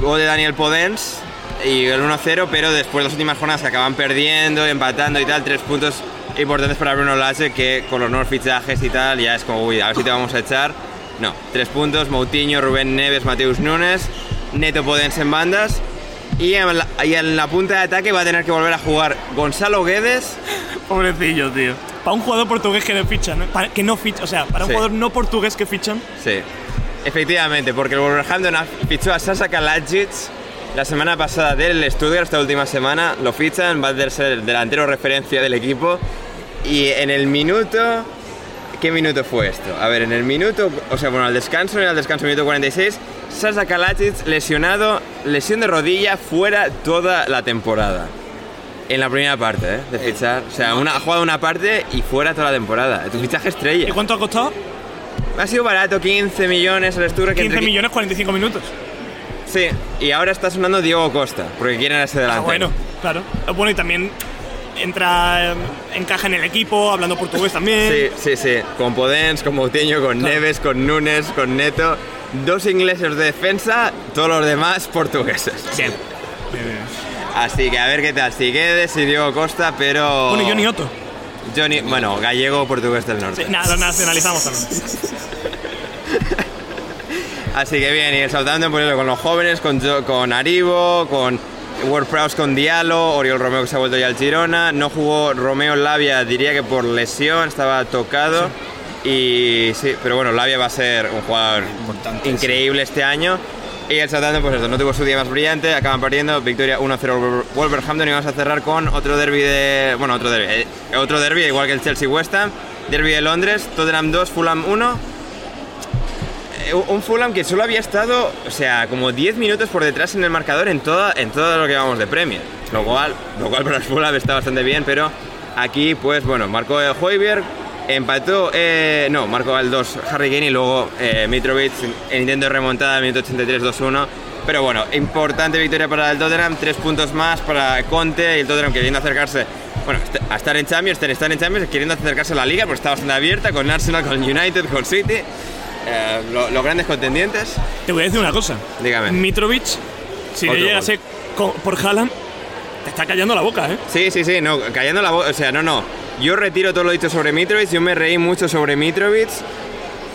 Gol de Daniel Podens y el 1-0, pero después las últimas jornadas que acaban perdiendo, empatando y tal, tres puntos importantes para Bruno Lage, que con los nuevos fichajes y tal, ya es como, uy, a ver si te vamos a echar. No, tres puntos, Moutinho, Rubén Neves, Mateus Nunes, Neto Podens en bandas. Y en, la, y en la punta de ataque va a tener que volver a jugar Gonzalo Guedes. Pobrecillo, tío. Para un jugador portugués que no ficha, ¿no? Para- que no ficha, o sea, para un Sí. jugador no portugués que fichan, Sí, efectivamente, porque el Wolverhampton ha- fichó a Sasa Kalajic la semana pasada del Stuttgart, esta última semana. Lo fichan, va a ser el delantero referencia del equipo. Y en el minuto. ¿Qué minuto fue esto? A ver, en el minuto. O sea, bueno, al descanso, en el descanso, minuto 46. Sasa Kalajic lesionado, lesión de rodilla, fuera toda la temporada. En la primera parte, ¿eh? De fichar. O sea, una, ha jugado una parte y fuera toda la temporada. Tu fichaje estrella. ¿y cuánto ha costado? Ha sido barato, 15 millones al Stuttgart. que 15 entre- millones, 45 minutos. Sí, y ahora está sonando Diego Costa, porque quieren ese Ah, delantero. bueno, claro. Bueno, y también entra, eh, encaja en el equipo, hablando portugués también. Sí, sí, sí. Con Podens, con Moutinho, con Claro. Neves, con Nunes, con Neto. Dos ingleses de defensa, todos los demás portugueses. Bien. Así que a ver qué tal. Si Guedes y Diego Costa, pero. Bueno, Johnny Otto. Johnny, bueno, gallego portugués del norte. Sí, nada, lo nacionalizamos también. Así que bien, y el Southampton con los jóvenes, con, con Aribo, con Ward Prowse con Diallo, Oriol Romeo que se ha vuelto ya al Girona, no jugó Romeo Labia, diría que por lesión, estaba tocado. Y sí, pero bueno, Labia va a ser un jugador increíble este año. Y el Southampton, pues eso, no tuvo su día más brillante, acaban perdiendo, victoria 1-0 Wolver- Wolverhampton y vamos a cerrar con otro derby de... Bueno, otro derby, eh, otro derby igual que el Chelsea-West Ham, derby de Londres, Tottenham 2, Fulham 1. Eh, un Fulham que solo había estado, o sea, como 10 minutos por detrás en el marcador en, toda, en todo lo que vamos de Premier. Lo cual, lo cual para el Fulham está bastante bien, pero aquí, pues bueno, marcó el Hoiberg Empató, eh, no, marcó al 2 Harry Kane y luego eh, Mitrovic en intento de remontada, minuto 83, 2-1. Pero bueno, importante victoria para el Tottenham, tres puntos más para Conte y el Tottenham queriendo acercarse, bueno, a estar en Champions, estar en Champions, queriendo acercarse a la Liga, porque está bastante abierta con Arsenal, con United, con City, eh, lo- los grandes contendientes. Te voy a decir una cosa. Dígame. Mitrovic, si le llega a gol. ser co- por Haaland, te está callando la boca, ¿eh? Sí, sí, sí, no, callando la voz, o sea, no, no. Yo retiro todo lo dicho sobre Mitrovic, yo me reí mucho sobre Mitrovic,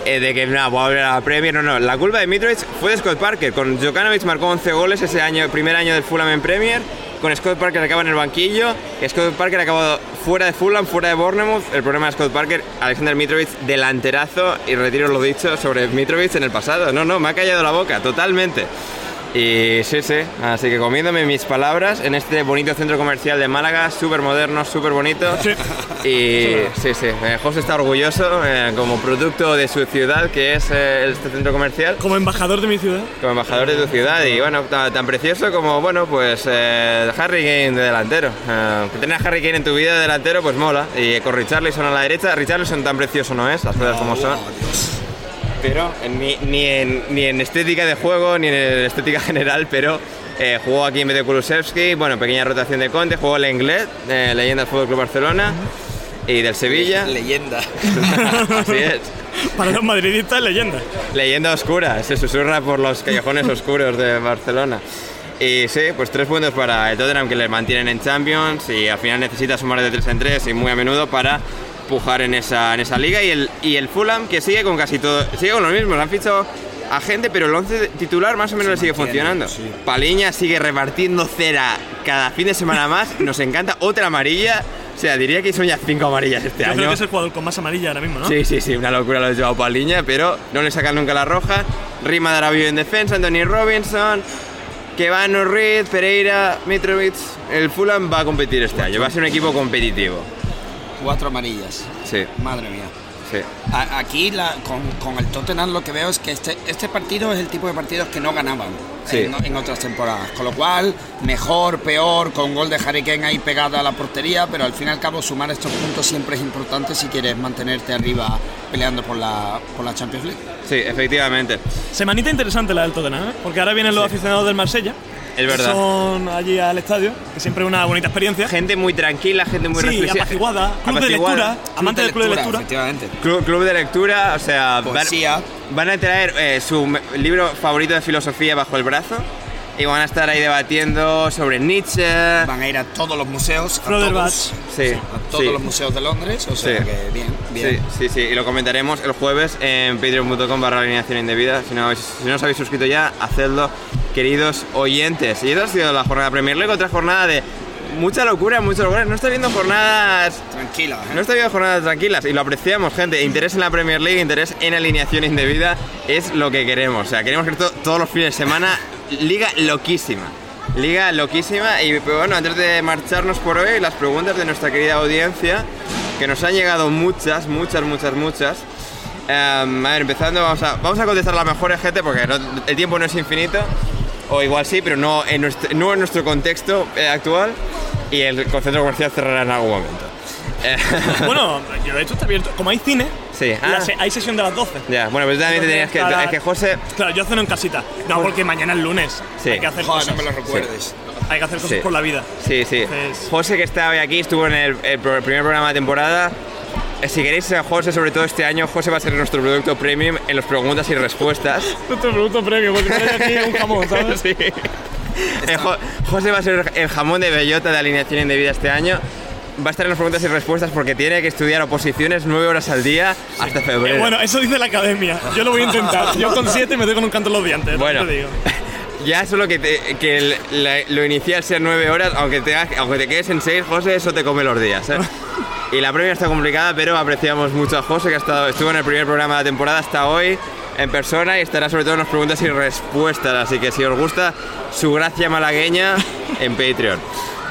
eh, de que no, voy a volver a la Premier, no, no. La culpa de Mitrovic fue de Scott Parker, con Jokanovic marcó 11 goles ese año, primer año del Fulham en Premier, con Scott Parker acaba en el banquillo, Scott Parker acabó fuera de Fulham, fuera de Bournemouth, el problema de Scott Parker, Alexander Mitrovic delanterazo, y retiro lo dicho sobre Mitrovic en el pasado, no, no, me ha callado la boca, totalmente. Y sí, sí, así que comiéndome mis palabras en este bonito centro comercial de Málaga, súper moderno, súper bonito. Y sí, sí, eh, José está orgulloso eh, como producto de su ciudad, que es eh, este centro comercial, Como embajador de mi ciudad. como embajador de tu ciudad. Y bueno, ta- tan, precioso como, bueno, pues Harry Kane de delantero. Que tener a Harry Kane en tu vida de delantero, pues mola. Y con Richarlison a la derecha, Richarlison tan precioso no es, las cosas como son. Pero ni, ni en, ni en estética de juego, ni en estética general, pero eh, jugó aquí en vez de Kulusevski, bueno, pequeña rotación de Conte, jugó Lenglet, eh, leyenda del Fútbol Club Barcelona y del Sevilla. Leyenda. Así es. Para los madridistas, leyenda. Leyenda oscura, se susurra por los callejones oscuros de Barcelona. Y sí, pues tres puntos para el Tottenham que le mantienen en Champions y al final necesita sumar de tres en tres y muy a menudo para pujar en esa, en esa liga. Y el, y el Fulham que sigue con casi todo, sigue con lo mismo, han fichado a gente, pero el 11 titular más o menos le sigue funcionando. Paliña sigue repartiendo cera cada fin de semana más, nos encanta otra amarilla. O sea, diría que son ya cinco amarillas este Yo año. creo que es el jugador con más amarilla ahora mismo, ¿no? Sí, sí, sí, una locura lo de Joao Paliña, pero no le sacan nunca la roja. Rima de Arabio en defensa, Anthony Robinson, Kevano Reed, Pereira, Mitrovic. El Fulham va a competir este año, va a ser un equipo competitivo. Cuatro amarillas. Sí, Madre mía. sí. A- Aquí la- con, con el Tottenham lo que veo es que este, este partido es el tipo de partidos que no ganaban Sí. en, en otras temporadas. Con lo cual, mejor, peor, con gol de Harry Kane ahí pegada a la portería, pero al fin y al cabo sumar estos puntos siempre es importante si quieres mantenerte arriba peleando por la, por la Champions League. Sí, efectivamente. Semanita interesante la del Tottenham, ¿eh? porque ahora vienen los aficionados del Marsella. Es verdad. Son allí al estadio, que siempre es una bonita experiencia. Gente muy tranquila, gente muy sí, reflexiva. apaciguada, club de Apaciguada. lectura, amante del club de lectura. Efectivamente. Club, club de lectura, o sea, van, Poesía. van a traer eh, su libro favorito de filosofía bajo el brazo y van a estar ahí debatiendo sobre Nietzsche. Van a ir a todos los museos, a todos, Sí, a todos sí. los museos de Londres, o sea Sí. que bien, bien. Sí, sí, sí, y lo comentaremos el jueves en patreon.com barra alineación indebida. Si no, si no os habéis suscrito ya, hacedlo, queridos oyentes. Y esta ha sido la jornada Premier League, otra jornada de mucha locura, mucha locura. No está viendo jornadas... Tranquila, ¿eh? No está viendo jornadas tranquilas y lo apreciamos, gente. Interés en la Premier League, interés en alineación indebida es lo que queremos. O sea, queremos que to- todos los fines de semana, liga loquísima. Liga loquísima y pues, bueno, antes de marcharnos por hoy, las preguntas de nuestra querida audiencia, que nos han llegado muchas, muchas, muchas, muchas. Em, a ver, empezando, vamos a, vamos a contestar las mejores, gente, porque no- el tiempo no es infinito. O igual sí, pero no en nuestro, no en nuestro contexto eh, actual. Y el centro comercial cerrará en algún momento. Eh, Bueno, yo de hecho está abierto. Como hay cine, Sí, ah. se- hay sesión de las 12. Ya, bueno, pues también te tenías que. Es que José. Claro, yo ceno en casita. No, porque mañana es lunes. Sí. Hay que hacer Joder, cosas. no me lo recuerdes. Hay que hacer cosas Sí. por la vida. Sí, sí. Entonces- José, que está hoy aquí, estuvo en el, el primer programa de temporada. Eh, Si queréis a José, sobre todo este año, José va a ser nuestro producto premium en los preguntas y respuestas. Nuestro producto premio, porque aquí un jamón, ¿sabes? Sí. Eh, Jo- José va a ser el jamón de bellota de alineación indebida este año. Va a estar en las preguntas y respuestas porque tiene que estudiar oposiciones nueve horas al día hasta febrero. Eh, bueno, eso dice la academia. Yo lo voy a intentar. Yo con 7 me doy con un canto en los dientes. Bueno. Te digo. Ya solo que, te- que el- la- lo inicial sea nueve horas, aunque te, aunque te quedes en seis, José, eso te come los días. ¿eh? Y la premia está complicada, pero apreciamos mucho a José, que ha estado, estuvo en el primer programa de la temporada hasta hoy en persona y estará sobre todo en las preguntas y respuestas. Así que si os gusta su gracia malagueña, en Patreon.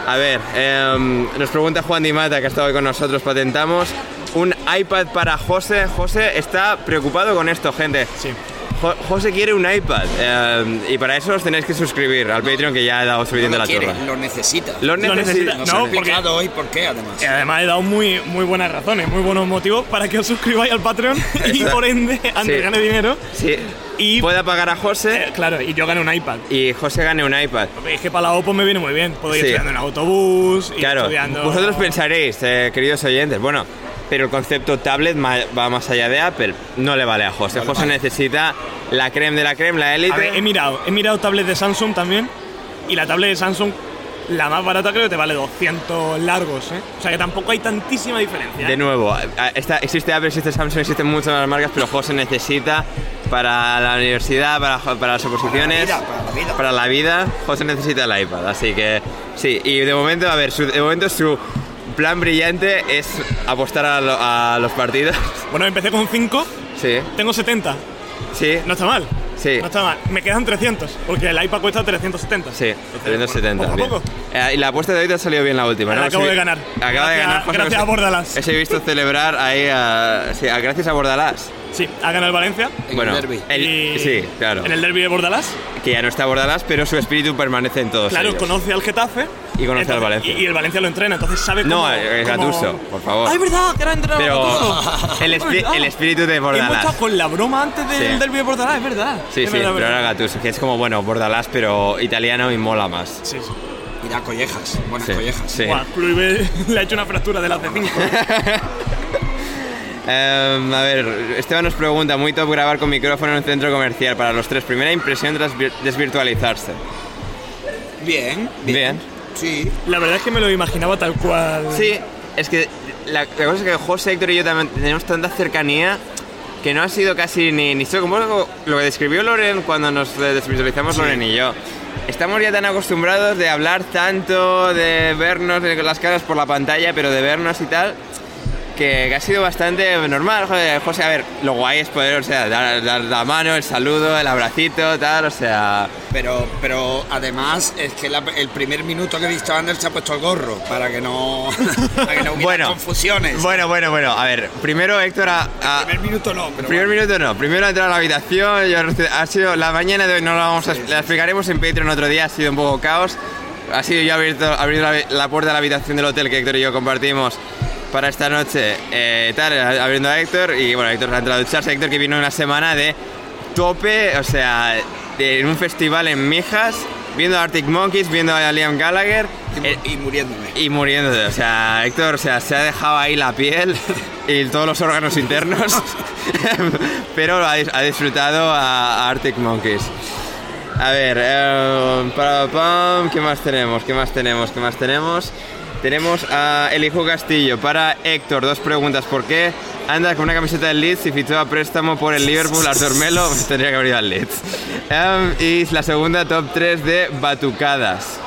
A ver, em, nos pregunta Juan Di Mata, que ha estado hoy con nosotros, patentamos un iPad para José. José está preocupado con esto, gente. Sí. Jo- José quiere un iPad eh, y para eso os tenéis que suscribir al Patreon que ya he dado suficiente No la quiere, chorra. lo necesita. Lo necesita. Nos No, ha porque- explicado hoy por qué, además. Y además he dado muy, muy buenas razones, muy buenos motivos para que os suscribáis al Patreon y por ende Andrés Sí. gane dinero. Sí. Y Pueda pagar a José eh, claro, y yo gane un iPad. y José gane un iPad. Es que para la OPO me viene muy bien. Puedo ir Sí. estudiando en autobús, ir Claro, estudiando. vosotros pensaréis, eh, queridos oyentes, bueno, pero el concepto tablet va más allá de Apple. No le vale a José. José necesita la creme de la creme, la élite. He mirado, he mirado tablets de Samsung también. Y la tablet de Samsung, la más barata creo que te vale 200 largos, ¿eh? O sea que tampoco hay tantísima diferencia. ¿eh? De nuevo, a- esta- existe Apple, existe Samsung, existen muchas más marcas, pero José necesita para la universidad, para, para las oposiciones, Para la vida, para la vida. para la vida, José necesita el iPad. Así que sí, y de momento, a ver, su- de momento su plan brillante es apostar a, lo- a los partidos. Bueno, empecé con 5, Sí, tengo 70. sí, No está mal. sí. No está mal. Me quedan 300, porque el iPad cuesta 370. Sí, 370. poco a bien. poco. Eh, y la apuesta de hoy te ha salido bien la última, ¿no? La acabo Sí. de ganar. Acaba de Gracias- ganar José. gracias a Bordalás. He visto celebrar ahí a, sí, a- gracias a Bordalás. Sí, ha ganado el Valencia. En bueno, el derbi. el- Y sí, claro. En el derby de Bordalás. Que ya no está Bordalás, pero su espíritu permanece en todos Claro, ellos. conoce al Getafe. Y conoce al Entonces- Valencia. Y, y el Valencia lo entrena, entonces sabe cómo. No, es cómo- Gattuso, por favor. ¡Ay, verdad! Que era entrenador Pero el, Es espi- el espíritu de Hemos Bordalás. estado con la broma antes del Sí. derby de Bordalás, es verdad. Sí, Es sí, verdad, pero verdad. era Gattuso, que es como, bueno, Bordalás, pero italiano y mola más. Sí, sí. Y da collejas, buenas Sí, collejas. sí. Buah, le ha hecho una fractura de la C5. Em, a ver, Esteban nos pregunta, muy top grabar con micrófono en un centro comercial para los tres. Primera impresión tras vir- desvirtualizarse. Bien, Bien. Sí. La verdad es que me lo imaginaba tal cual. Sí, es que la, la cosa es que José, Héctor y yo también tenemos tanta cercanía que no ha sido casi ni, ni solo como lo, lo que describió Loren cuando nos desvirtualizamos Loren y yo. Estamos ya tan acostumbrados de hablar tanto, de vernos de las caras por la pantalla, pero de vernos y tal, que, ha sido bastante normal. José, a ver, lo guay es poder, o sea, dar, dar la mano, el saludo, el abracito, tal, o sea... Pero, pero además es que la- el primer minuto que he visto a Ander se ha puesto el gorro para que no, para que no hubiera Bueno, confusiones. Bueno, bueno, bueno, a ver, primero Héctor ha, El primer minuto no, pero Primer bueno. minuto no, primero ha entrado a la habitación, yo ha sido la mañana de hoy, no la vamos a la explicaremos en Patreon otro día, ha sido un poco caos. Ha sido yo abierto, abrir la, la puerta de la habitación del hotel que Héctor y yo compartimos para esta noche, eh, tal, abriendo a Héctor y bueno, Héctor ha entrado a ducharse, Héctor que vino una semana de tope, o sea, de- en un festival en Mijas, viendo a Arctic Monkeys, viendo a Liam Gallagher Y, eh, y muriéndome. y muriéndose. O sea, Héctor, o sea, se ha dejado ahí la piel y todos los órganos internos, pero ha, ha disfrutado a, a Arctic Monkeys. A ver, eh, para pam, ¿qué más tenemos? ¿Qué más tenemos? ¿Qué más tenemos? Tenemos a Elijo Castillo. Para Héctor, dos preguntas. ¿Por qué anda con una camiseta del Leeds y fichó a préstamo por el Liverpool Artur Melo? Tendría que haber ido al Leeds. Em, y la segunda, top 3 de batucadas.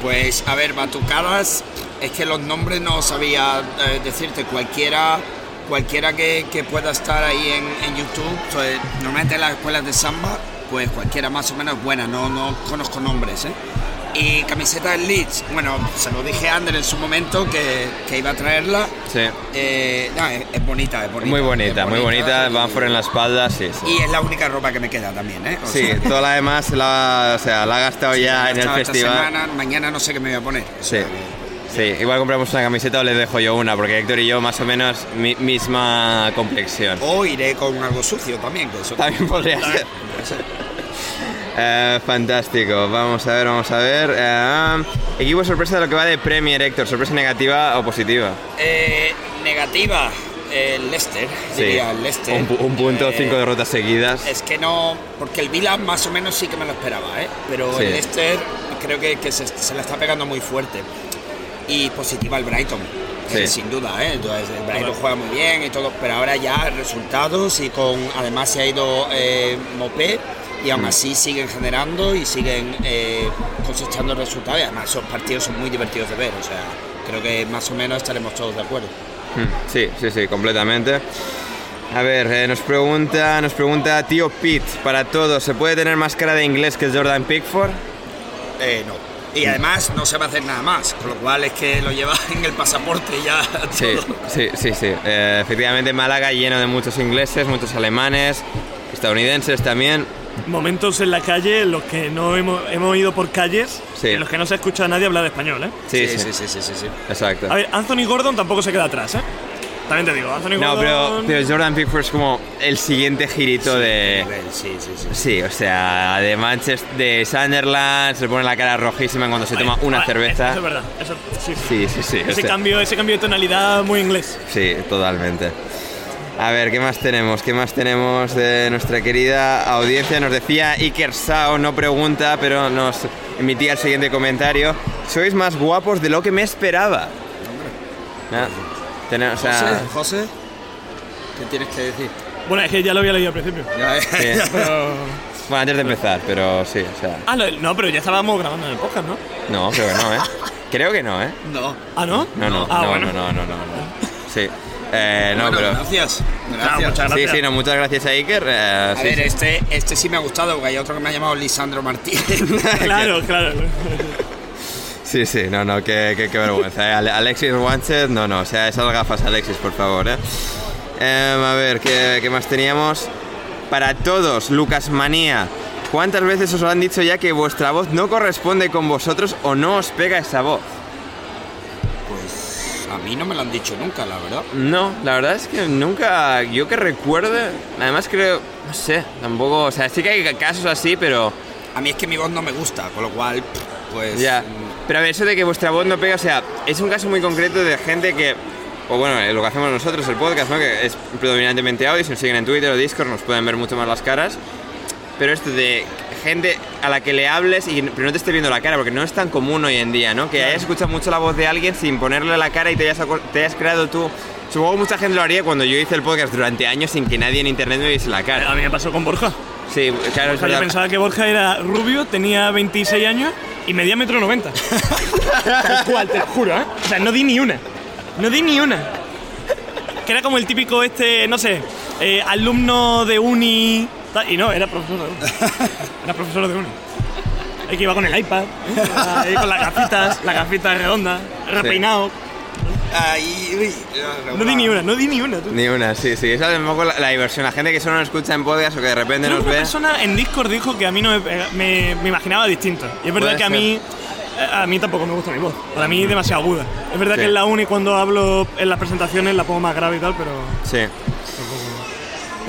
Pues a ver, batucadas, es que los nombres no sabía eh, decirte. Cualquiera, cualquiera que, que pueda estar ahí en, en YouTube, pues, normalmente en las escuelas de samba, pues cualquiera más o menos buena, no, no conozco nombres. ¿eh? Y camiseta del Leeds, bueno, se lo dije a Ander en su momento que, que iba a traerla. Sí. Eh, no, es, es bonita, es bonita. Muy bonita, es muy bonita. Van por en la espalda, sí, sí. Y es la única ropa que me queda también, ¿eh? O Sí, sea, toda la demás la, o sea, la ha gastado ya en el esta festival. semana, mañana no sé qué me voy a poner. Sí. Sí, igual compramos una camiseta o les dejo yo una, porque Héctor y yo más o menos mi- misma complexión. O iré con algo sucio también, que eso También podría ser. Eh, fantástico, vamos a ver, vamos a ver. Eh, equipo sorpresa de lo que va de Premier, Héctor. ¿Sorpresa negativa o positiva? Eh, negativa, el Leicester, diría el Leicester. Un, pu- un punto, Eh, cinco derrotas seguidas. Es que no, porque el Vila más o menos sí que me lo esperaba, ¿eh? pero Sí. el Leicester creo que, que se, se le está pegando muy fuerte. Y positiva el Brighton, Sí. sin duda, ¿eh? Entonces, el Brighton juega muy bien y todo, pero ahora ya resultados y con, además se ha ido eh, Mopé y Mm. aún así siguen generando y siguen eh, cosechando resultados y además esos partidos son muy divertidos de ver, o sea, creo que más o menos estaremos todos de acuerdo. Mm, Sí, sí, sí, completamente. A ver, eh, nos pregunta, nos pregunta tío Pete, para todos, ¿se puede tener más cara de inglés que Jordan Pickford? Eh, no. Y además no se va a hacer nada más, con lo cual es que lo lleva en el pasaporte ya Sí, todo. sí, sí, sí. Eh, efectivamente, Málaga lleno de muchos ingleses, muchos alemanes. estadounidenses también. Momentos en la calle en los que no hemos, hemos ido por calles, Sí. en los que no se escucha a nadie hablar español, ¿eh? Sí, Sí, sí, sí, sí, sí, sí, sí. Exacto. A ver, Anthony Gordon tampoco se queda atrás, ¿eh? También te digo, Anthony No, pero, Gordon... pero Jordan Pickford es como el siguiente girito de... Sí, sí, sí. Sí, o sea, de Manchester, de Sunderland, se le pone la cara rojísima cuando se toma una cerveza. Eso es verdad, eso, sí, sí. Sí, sí, sí. o Ese, sea, cambio, ese cambio de tonalidad muy inglés. Sí, totalmente. A ver, ¿qué más tenemos? ¿Qué más tenemos de nuestra querida audiencia? Nos decía Iker Sao, no pregunta, pero nos emitía el siguiente comentario. Sois más guapos de lo que me esperaba. Ah, tene- o sea, José, José, ¿qué tienes que decir? Bueno, es que ya lo había leído al principio. Ya, eh. sí. Pero... Bueno, antes de empezar, pero sí, o sea... Ah, no, no, pero ya estábamos grabando en el podcast, ¿no? No, creo que no, ¿eh? Creo que no, ¿eh? No. ¿Ah, no? No, no, Ah, no, bueno. no, no, no, no, no. Sí. Eh, no, Bueno, pero... Gracias. Ah, Gracias. muchas Sí, gracias. sí, no, muchas gracias a Iker. eh, A sí, ver, sí. este, este sí me ha gustado, porque hay otro que me ha llamado Lisandro Martínez. Claro, claro. Sí, sí, no, no, qué, qué, qué vergüenza. ¿eh? Ale- Alexis Wanted, no, no, o sea, esas gafas, Alexis, por favor, ¿eh? Em, a ver, ¿qué, qué más teníamos? Para todos, Lucas Manía. ¿Cuántas veces os han dicho ya que vuestra voz no corresponde con vosotros o no os pega esa voz? A mí no me lo han dicho nunca, la verdad. No, la verdad es que nunca, yo que recuerde, además creo, no sé, tampoco, o sea, sí que hay casos así, pero A mí es que mi voz no me gusta, con lo cual, pues... ya. mm, Pero a ver, eso de que vuestra voz no pega, o sea, es un caso muy concreto de gente que, o bueno, eh, lo que hacemos nosotros, el podcast, ¿no? Que es predominantemente audio, si nos siguen en Twitter o Discord nos pueden ver mucho más las caras. Pero esto de gente a la que le hables y pero no te esté viendo la cara, porque no es tan común hoy en día, ¿no? Que hayas escuchado mucho la voz de alguien sin ponerle la cara y te hayas, aco- te hayas creado tú. Supongo que mucha gente lo haría cuando yo hice el podcast durante años sin que nadie en internet me viese la A cara. mí me pasó con Borja. Sí, claro, sea, yo pensaba que Borja era rubio, tenía 26 años y medía metro 90. Tal cual, te lo juro, ¿eh? O sea, no di ni una. No di ni una. Que era como el típico este, no sé, eh, alumno de uni. Y no, era profesor de uni. Era profesor de uni. El que iba con el iPad, ¿eh? ahí con las gafitas, las gafitas redondas, repeinado. Ahí, uy, No di ni una, no di ni una. Tú. Ni una, sí, sí. Esa es un poco la, la diversión. La gente que solo nos escucha en podcast o que de repente Creo nos que una ve. persona en Discord dijo que a mí no me, pega- me, me imaginaba distinto. Y es verdad que a mí eh, a mí tampoco me gusta mi voz. Para mí es demasiado aguda. Es verdad Sí. que en la uni cuando hablo en las presentaciones la pongo más grave y tal, pero Sí.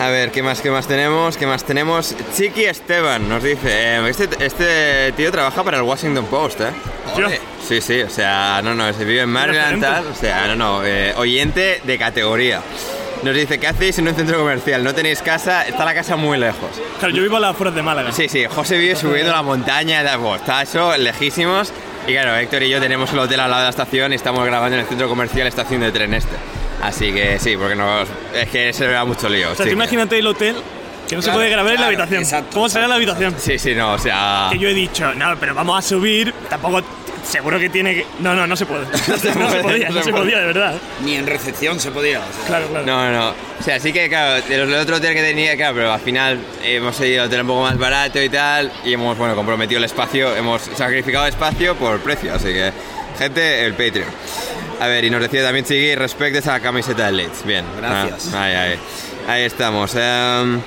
A ver, ¿qué más, qué más tenemos? ¿Qué más tenemos? Chiqui Esteban nos dice, eh, este, este tío trabaja para el Washington Post, ¿eh? Ole. Sí, sí, o sea, no, no, se vive en Maryland, tal, o sea, no, no, eh, oyente de categoría. Nos dice, ¿qué hacéis en un centro comercial? ¿No tenéis casa? Está la casa muy lejos. claro, yo vivo a las afueras de Málaga. Sí, sí, José vive subiendo la montaña, pues, está eso, lejísimos. Y claro, Héctor y yo tenemos el hotel al lado de la estación y estamos grabando en el centro comercial Estación de Tren Este. Así que sí, porque nos, es que se le da mucho lío. O sea, sí. tú imagínate el hotel que no se Claro, puede grabar en la claro, habitación. exacto, ¿Cómo será la habitación? Sí, sí, no, o sea... Que yo he dicho, no, pero vamos a subir, tampoco seguro que tiene que No, no, no se puede. No se, puede, podía, no no se se podía, de verdad. Ni en recepción se podía. o sea. Claro, claro. No, no. O sea, sí que, claro, del otro hotel que tenía, claro, pero al final hemos seguido el hotel un poco más barato y tal, y hemos, bueno, comprometido el espacio, hemos sacrificado espacio por precio, así que, gente, el Patreon. A ver, y nos decía también Chigui respecto a esa camiseta de Leeds. Bien. Gracias. Ah, ahí, ahí. Ahí estamos. Em,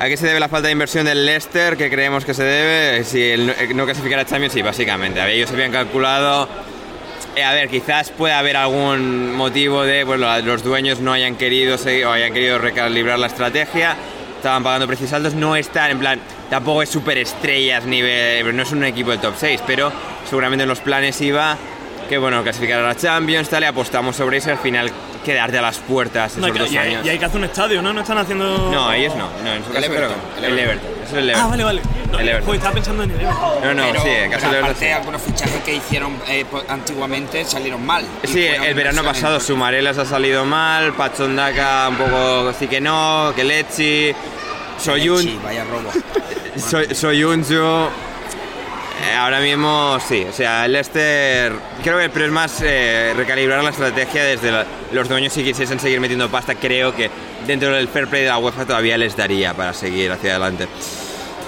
¿A qué se debe la falta de inversión del Leicester? ¿Qué creemos que se debe? Si el no- el no clasificar a Champions, sí, básicamente. A ver, ellos habían calculado eh, a ver, quizás pueda haber algún motivo de pues, lo- los dueños no hayan querido seguir, o hayan querido recalibrar la estrategia. Estaban pagando precios altos, no están, en plan, tampoco es super estrellas, nivel, no es un equipo de top 6, pero seguramente en los planes iba que, bueno, clasificar a la Champions, tal, y apostamos sobre eso y al final quedarte a las puertas No, esos y, dos y hay, años. y hay que hacer un estadio, ¿no? No están haciendo. No, ellos no, no, en su El caso creo Everton, que no. el El Everton. Es el Ah, Everton. vale, vale. No, El Everton. joder, estaba pensando en el Everton. No, no, pero, sí, en caso pero del Everton aparte, sí. algunos fichajes que hicieron eh, antiguamente salieron mal. Sí, el verano pasado Sumarelas ha salido mal, Pachondaka un poco sí que no, que Lechi, Soyun, Sí, vaya robo. Soy, Soyuncu. Eh, Ahora mismo sí, o sea, el Leicester creo que pero es más eh, recalibrar la estrategia desde la- los dueños si quisiesen seguir metiendo pasta, creo que dentro del fair play de la UEFA todavía les daría para seguir hacia adelante.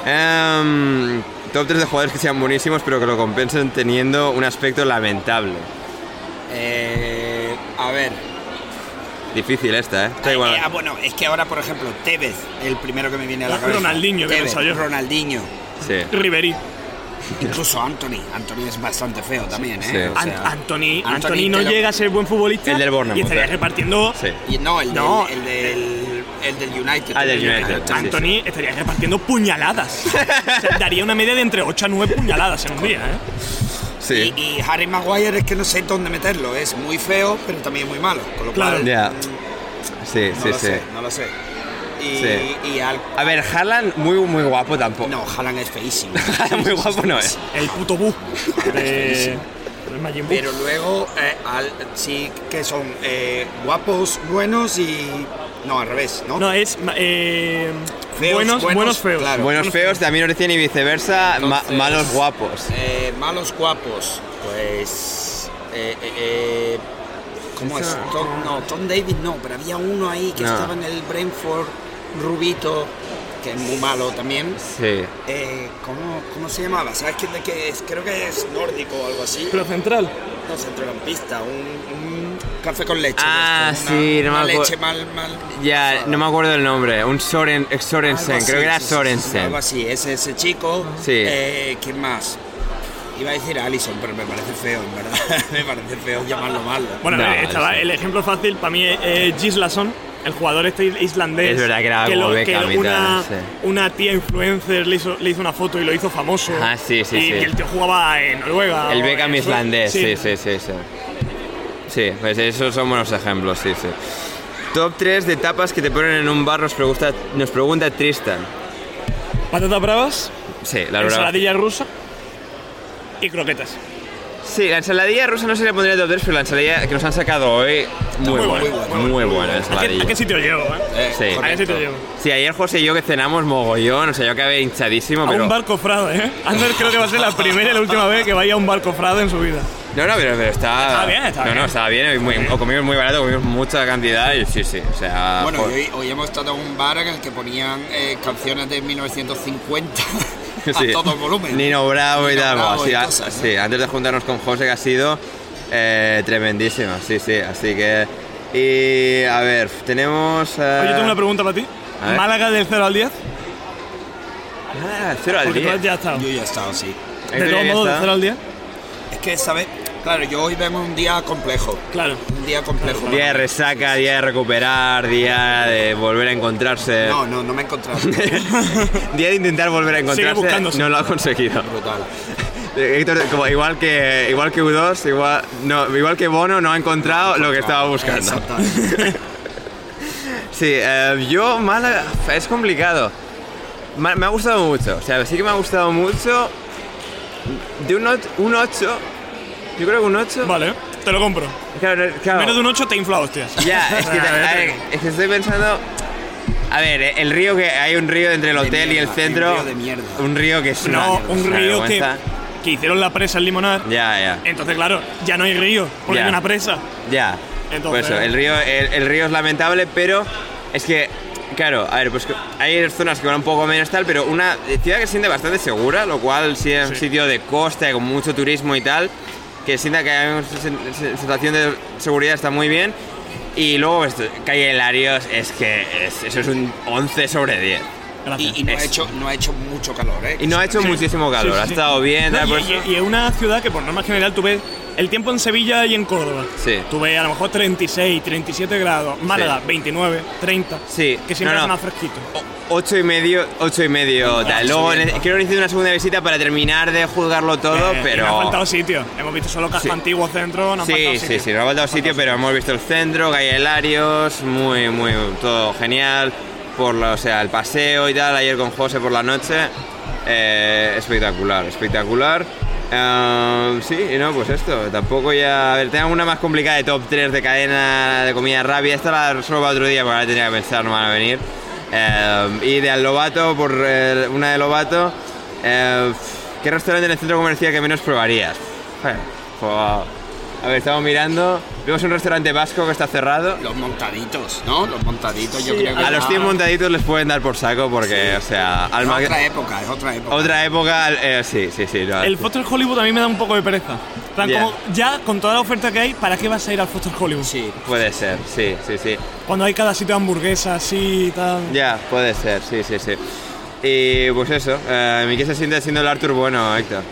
Em, top 3 de jugadores que sean buenísimos pero que lo compensen teniendo un aspecto lamentable. Eh, a ver. Difícil esta, ¿eh? Está igual. Eh, ah, bueno, es que ahora, por ejemplo, Tevez, el primero que me viene a la cabeza. Ronaldinho, Tevez. Ronaldinho. Sí. Ribery. Incluso Anthony. Anthony es bastante feo también, ¿eh? O sea, An- Anthony, Anthony Anthony no llega a ser buen futbolista. El del Bournemouth, Y estaría repartiendo. Sí. Y no, el, No. Del, el, del, el del United. Ah, del United, sí, Anthony estaría repartiendo puñaladas. O sea, daría una media de entre 8 a 9 puñaladas en un día, ¿eh? Sí. Y, y Harry Maguire es que no sé dónde meterlo. Es muy feo, pero también muy malo. Con lo Claro. cual, mm, Sí, no sí, lo sí. sé, no lo sé. Y, Sí. y al, A ver, Haaland muy, muy guapo tampoco. no, Haaland es feísimo. muy guapo no es. El puto bu de. Pero luego eh, al- sí que son eh, guapos, buenos y. No, al revés, ¿no? No, es. ma- Eh, Feos, buenos, buenos, buenos feos. claro. Buenos feos también nos decían y viceversa, ma- Entonces, malos guapos. eh, malos guapos, pues. Eh, eh, eh, ¿Cómo es? Tom, no, Tom David no, pero había uno ahí que No. estaba en el Brentford, Rubito, que es muy malo también. Sí. Eh, ¿cómo, ¿Cómo se llamaba? ¿Sabes quién de qué es? Creo que es nórdico o algo así. Pero central. No, centrocampista, un, un café con leche. Ah, esto, una- sí, no me una acuer- leche mal, mal. Ya, no me acuerdo el nombre. Un Soren, Sorensen, Algo creo que así, era sí, Sorensen. algo así, es ese chico. Sí. Eh, ¿Quién más? Iba a decir Allison, pero me parece feo, en verdad. me parece feo llamarlo malo. Bueno, No, estaba- sí. el ejemplo fácil para mí es eh, Gislason, el jugador este islandés. Es verdad que era como lo- Beckham y una, sí. una tía influencer le hizo, le hizo una foto y lo hizo famoso. Ah, sí, sí, y, sí. y el tío jugaba en Noruega. El Beckham islandés, sí, sí, sí, sí. Sí, pues esos son buenos ejemplos, sí, sí. Top 3 de tapas que te ponen en un bar nos pregunta, nos pregunta Tristan. Patatas bravas, Sí, la verdad. ensaladilla rusa y croquetas. Sí, la ensaladilla rusa no se le pondría top 3, pero la ensaladilla que nos han sacado hoy, muy, muy buena. buena, Muy buena la ¿A qué, ensaladilla. a qué sitio llego, eh? Eh, Sí. ¿A qué sitio llego? Sí, ayer José y yo que cenamos mogollón, o sea, yo acabé hinchadísimo, A pero... un bar cofrado, ¿eh? Ander creo que va a ser la primera y la última vez que vaya a un bar cofrado en su vida. No, no, pero, pero está... Estaba bien, estaba no, bien. no, estaba bien, y muy- o comimos muy barato, comimos mucha cantidad y sí, sí, o sea... Bueno, y hoy, hoy hemos estado en un bar en el que ponían eh, canciones de 1950 Sí. a todo volumen. Nino Bravo y Nino tal. Bravo así, y a- cosas, ¿no? sí, antes de juntarnos con José, que ha sido eh, tremendísima, sí, sí. Así que. Y a ver, tenemos. eh, Oye, tengo una pregunta para ti. A ver. ¿Málaga del 0 al 10? Ah, cero al Porque tú día. has ya estado. Yo ya he estado, sí. De todos modos, del estar. 0 al 10. Es que, ¿sabes? Claro, yo hoy vemos un día complejo. Claro. Un día complejo. Día de resaca, día de recuperar, día de volver a encontrarse. No, no, no me he encontrado. día de intentar volver a encontrarse. No lo ha conseguido. Brutal. Eh, Héctor, como igual que igual que U2, igual no, igual que Bono no ha encontrado lo que estaba buscando. Exactamente. Sí, eh, yo Málaga es complicado. Me ha gustado mucho, o sea, sí que me ha gustado mucho. De un 8, un 8 yo creo que un 8. Vale, te lo compro. Claro, claro. Menos de un 8 te infla hostias. Ya, es que, A ver, a ver, es que estoy pensando. A ver, eh, el río que hay un río entre el De hotel y el mierda, centro. un río de mierda. Un río que es No, un río que, que hicieron la presa en Limonar. Ya, ya. Entonces, claro, ya no hay río, porque Ya. hay una presa. Ya. Entonces- Pues eso, el río, el, el río es lamentable, pero es que, claro, a ver, pues hay zonas que van un poco menos tal, pero una ciudad que se siente bastante segura, lo cual sí es un sitio de costa, con mucho turismo y tal, que sienta que hay una sen- sen- sensación de seguridad está muy bien. Y luego esto, calle Larios es que es- eso es un 11 sobre 10. Gracias. Y, y no, ha hecho, no ha hecho mucho calor, ¿eh? Y no ha hecho Sí. muchísimo calor, Sí, sí, ha sí. estado bien, No, y, y- y es una ciudad que por norma general tú ves el tiempo en Sevilla y en Córdoba. Sí. Tú ves a lo mejor 36, 37 grados. Málaga, 29, 30. Sí, Que siempre no, es no. más fresquito. Ocho y medio, ocho y medio, tal. Luego subiendo. ne- quiero necesito una segunda visita para terminar de juzgarlo todo, Eh, pero... No ha faltado sitio. Hemos visto solo Casco Sí. Antiguo Centro. No ha Sí, faltado sí, sitio. sí, nos ha faltado sitio, pero hemos visto el centro, calle Larios, muy, muy, todo genial. Por la- o sea, el paseo y tal, ayer con José por la noche, eh, espectacular, espectacular. Eh, sí, y no, pues esto, tampoco ya... A ver, tengo una más complicada de top 3 de cadena de comida rápida, esta la para otro día, porque ahora tenía que pensar, no van a venir. Eh, y de al Lobato, por eh, una de Lobato, eh, ¿qué restaurante en el centro comercial que menos probarías? Jo- a ver, estamos mirando. Vemos un restaurante vasco que está cerrado. Los montaditos, ¿no? Los montaditos, yo creo que. A los 100 montaditos les pueden dar por saco porque, o sea, al Es otra época, es otra época. otra época, eh, sí, sí, sí. no. El Foster Hollywood a mí me da un poco de pereza. Plan, Ya. como ya con toda la oferta que hay, ¿para qué vas a ir al Foster Hollywood? Sí. Puede ser, sí, sí, sí. Cuando hay cada sitio de hamburguesa así y tal. Ya, puede ser, sí, sí, sí. Y pues eso, eh, ¿y qué se siente siendo el Arthur bueno, Héctor?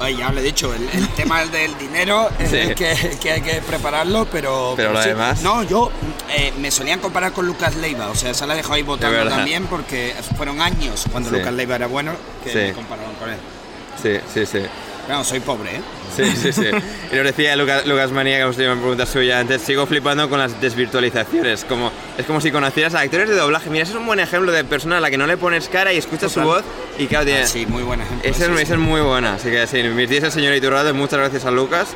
Ay, ya lo he dicho, el, el tema del dinero es Sí. que, que hay que prepararlo, pero... Pero lo sí. demás. No, yo eh, me solían comparar con Lucas Leiva, o sea, esa la dejo ahí votando también porque fueron años cuando Sí. Lucas Leiva era bueno que me compararon con él. Sí, sí, sí. No, soy pobre, ¿eh? Sí, sí, sí. Y nos decía Lucas, Lucas Manía, que hemos tenido una pregunta suya antes, sigo flipando con las desvirtualizaciones. Como, es como si conocieras a actores de doblaje. Mira, ese es un buen ejemplo de persona a la que no le pones cara y escuchas su voz y claro, tiene... Ah, sí, muy buen ejemplo. Ese es, sí, muy buena, así que sí, mis 10 el señor Iturralde, muchas gracias a Lucas.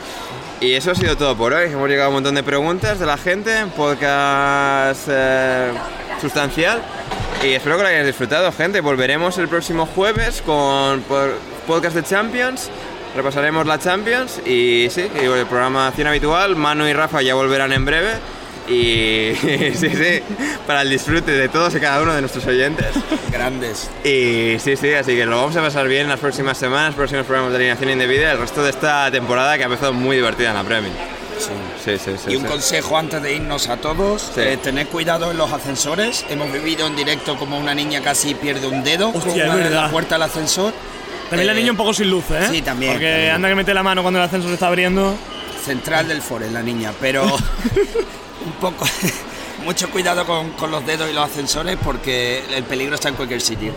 Y eso ha sido todo por hoy. Hemos llegado a un montón de preguntas de la gente, podcast eh, sustancial. Y espero que lo hayáis disfrutado, gente. Volveremos el próximo jueves con podcast de Champions. Repasaremos la Champions y sí, el programa acción habitual. Manu y Rafa ya volverán en breve. Y sí, sí, para el disfrute de todos y cada uno de nuestros oyentes. Grandes. Y sí, sí, así que lo vamos a pasar bien las próximas semanas, próximos programas de alineación indebida, el resto de esta temporada que ha empezado muy divertida en la Premier. Sí. Sí, sí, sí. Y un sí. consejo antes de irnos a todos, Sí. eh, tener cuidado en los ascensores. Hemos vivido en directo como una niña casi pierde un dedo Hostia, con una- la puerta del ascensor. También la Eh, niña un poco sin luz, ¿eh? sí, también, Porque también. anda que mete la mano cuando el ascensor se está abriendo. Central del Forest, la niña, pero un poco... Mucho cuidado con, con los dedos y los ascensores porque el peligro está en cualquier sitio.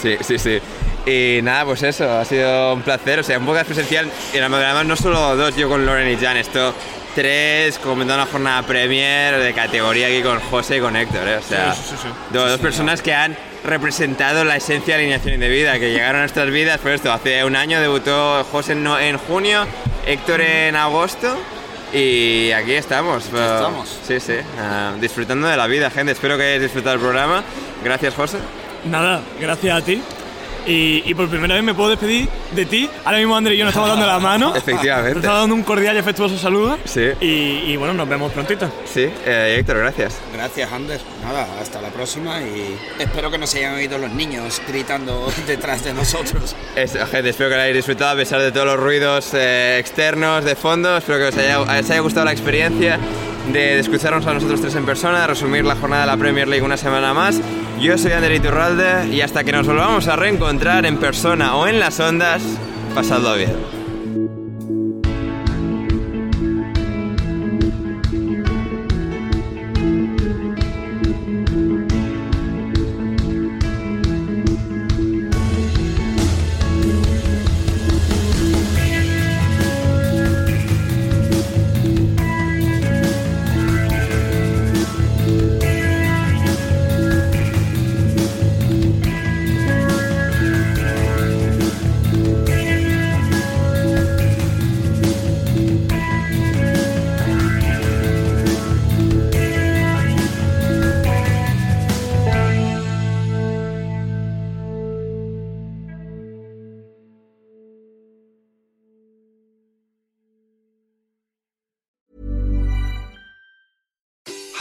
Sí, sí, sí. Y nada, pues eso, ha sido un placer. O sea, un podcast presencial. Y además, no solo dos, yo con Loren y Jan, esto tres, comentando una jornada Premier de categoría aquí con José y con Héctor. ¿eh? O sea, Sí, sí, sí, sí. dos, dos personas que han representado la esencia de alineación indebida, que llegaron a nuestras vidas. Por esto, hace un año debutó José en, junio, Héctor en agosto. Y aquí estamos. estamos. Sí, sí. ah, disfrutando de la vida, gente. Espero que hayáis disfrutado el programa. Gracias, José. Nada, gracias a ti. Y, y por primera vez me puedo despedir de ti. Ahora mismo André y yo nos estamos dando la mano. Efectivamente. Nos estamos dando un cordial y afectuoso saludo. Sí. Y, y bueno, nos vemos prontito. Sí, eh, Héctor, gracias. Gracias, Ander. Nada, hasta la próxima y espero que no se hayan oído los niños gritando detrás de nosotros. Eso, gente, espero que lo hayáis disfrutado a pesar de todos los ruidos eh, externos de fondo. Espero que os haya, os haya gustado la experiencia de escucharnos a nosotros tres en persona, de resumir la jornada de la Premier League una semana más. Yo soy Ander Iturralde y hasta que nos volvamos a reencontrar en persona o en las ondas, pasadlo bien.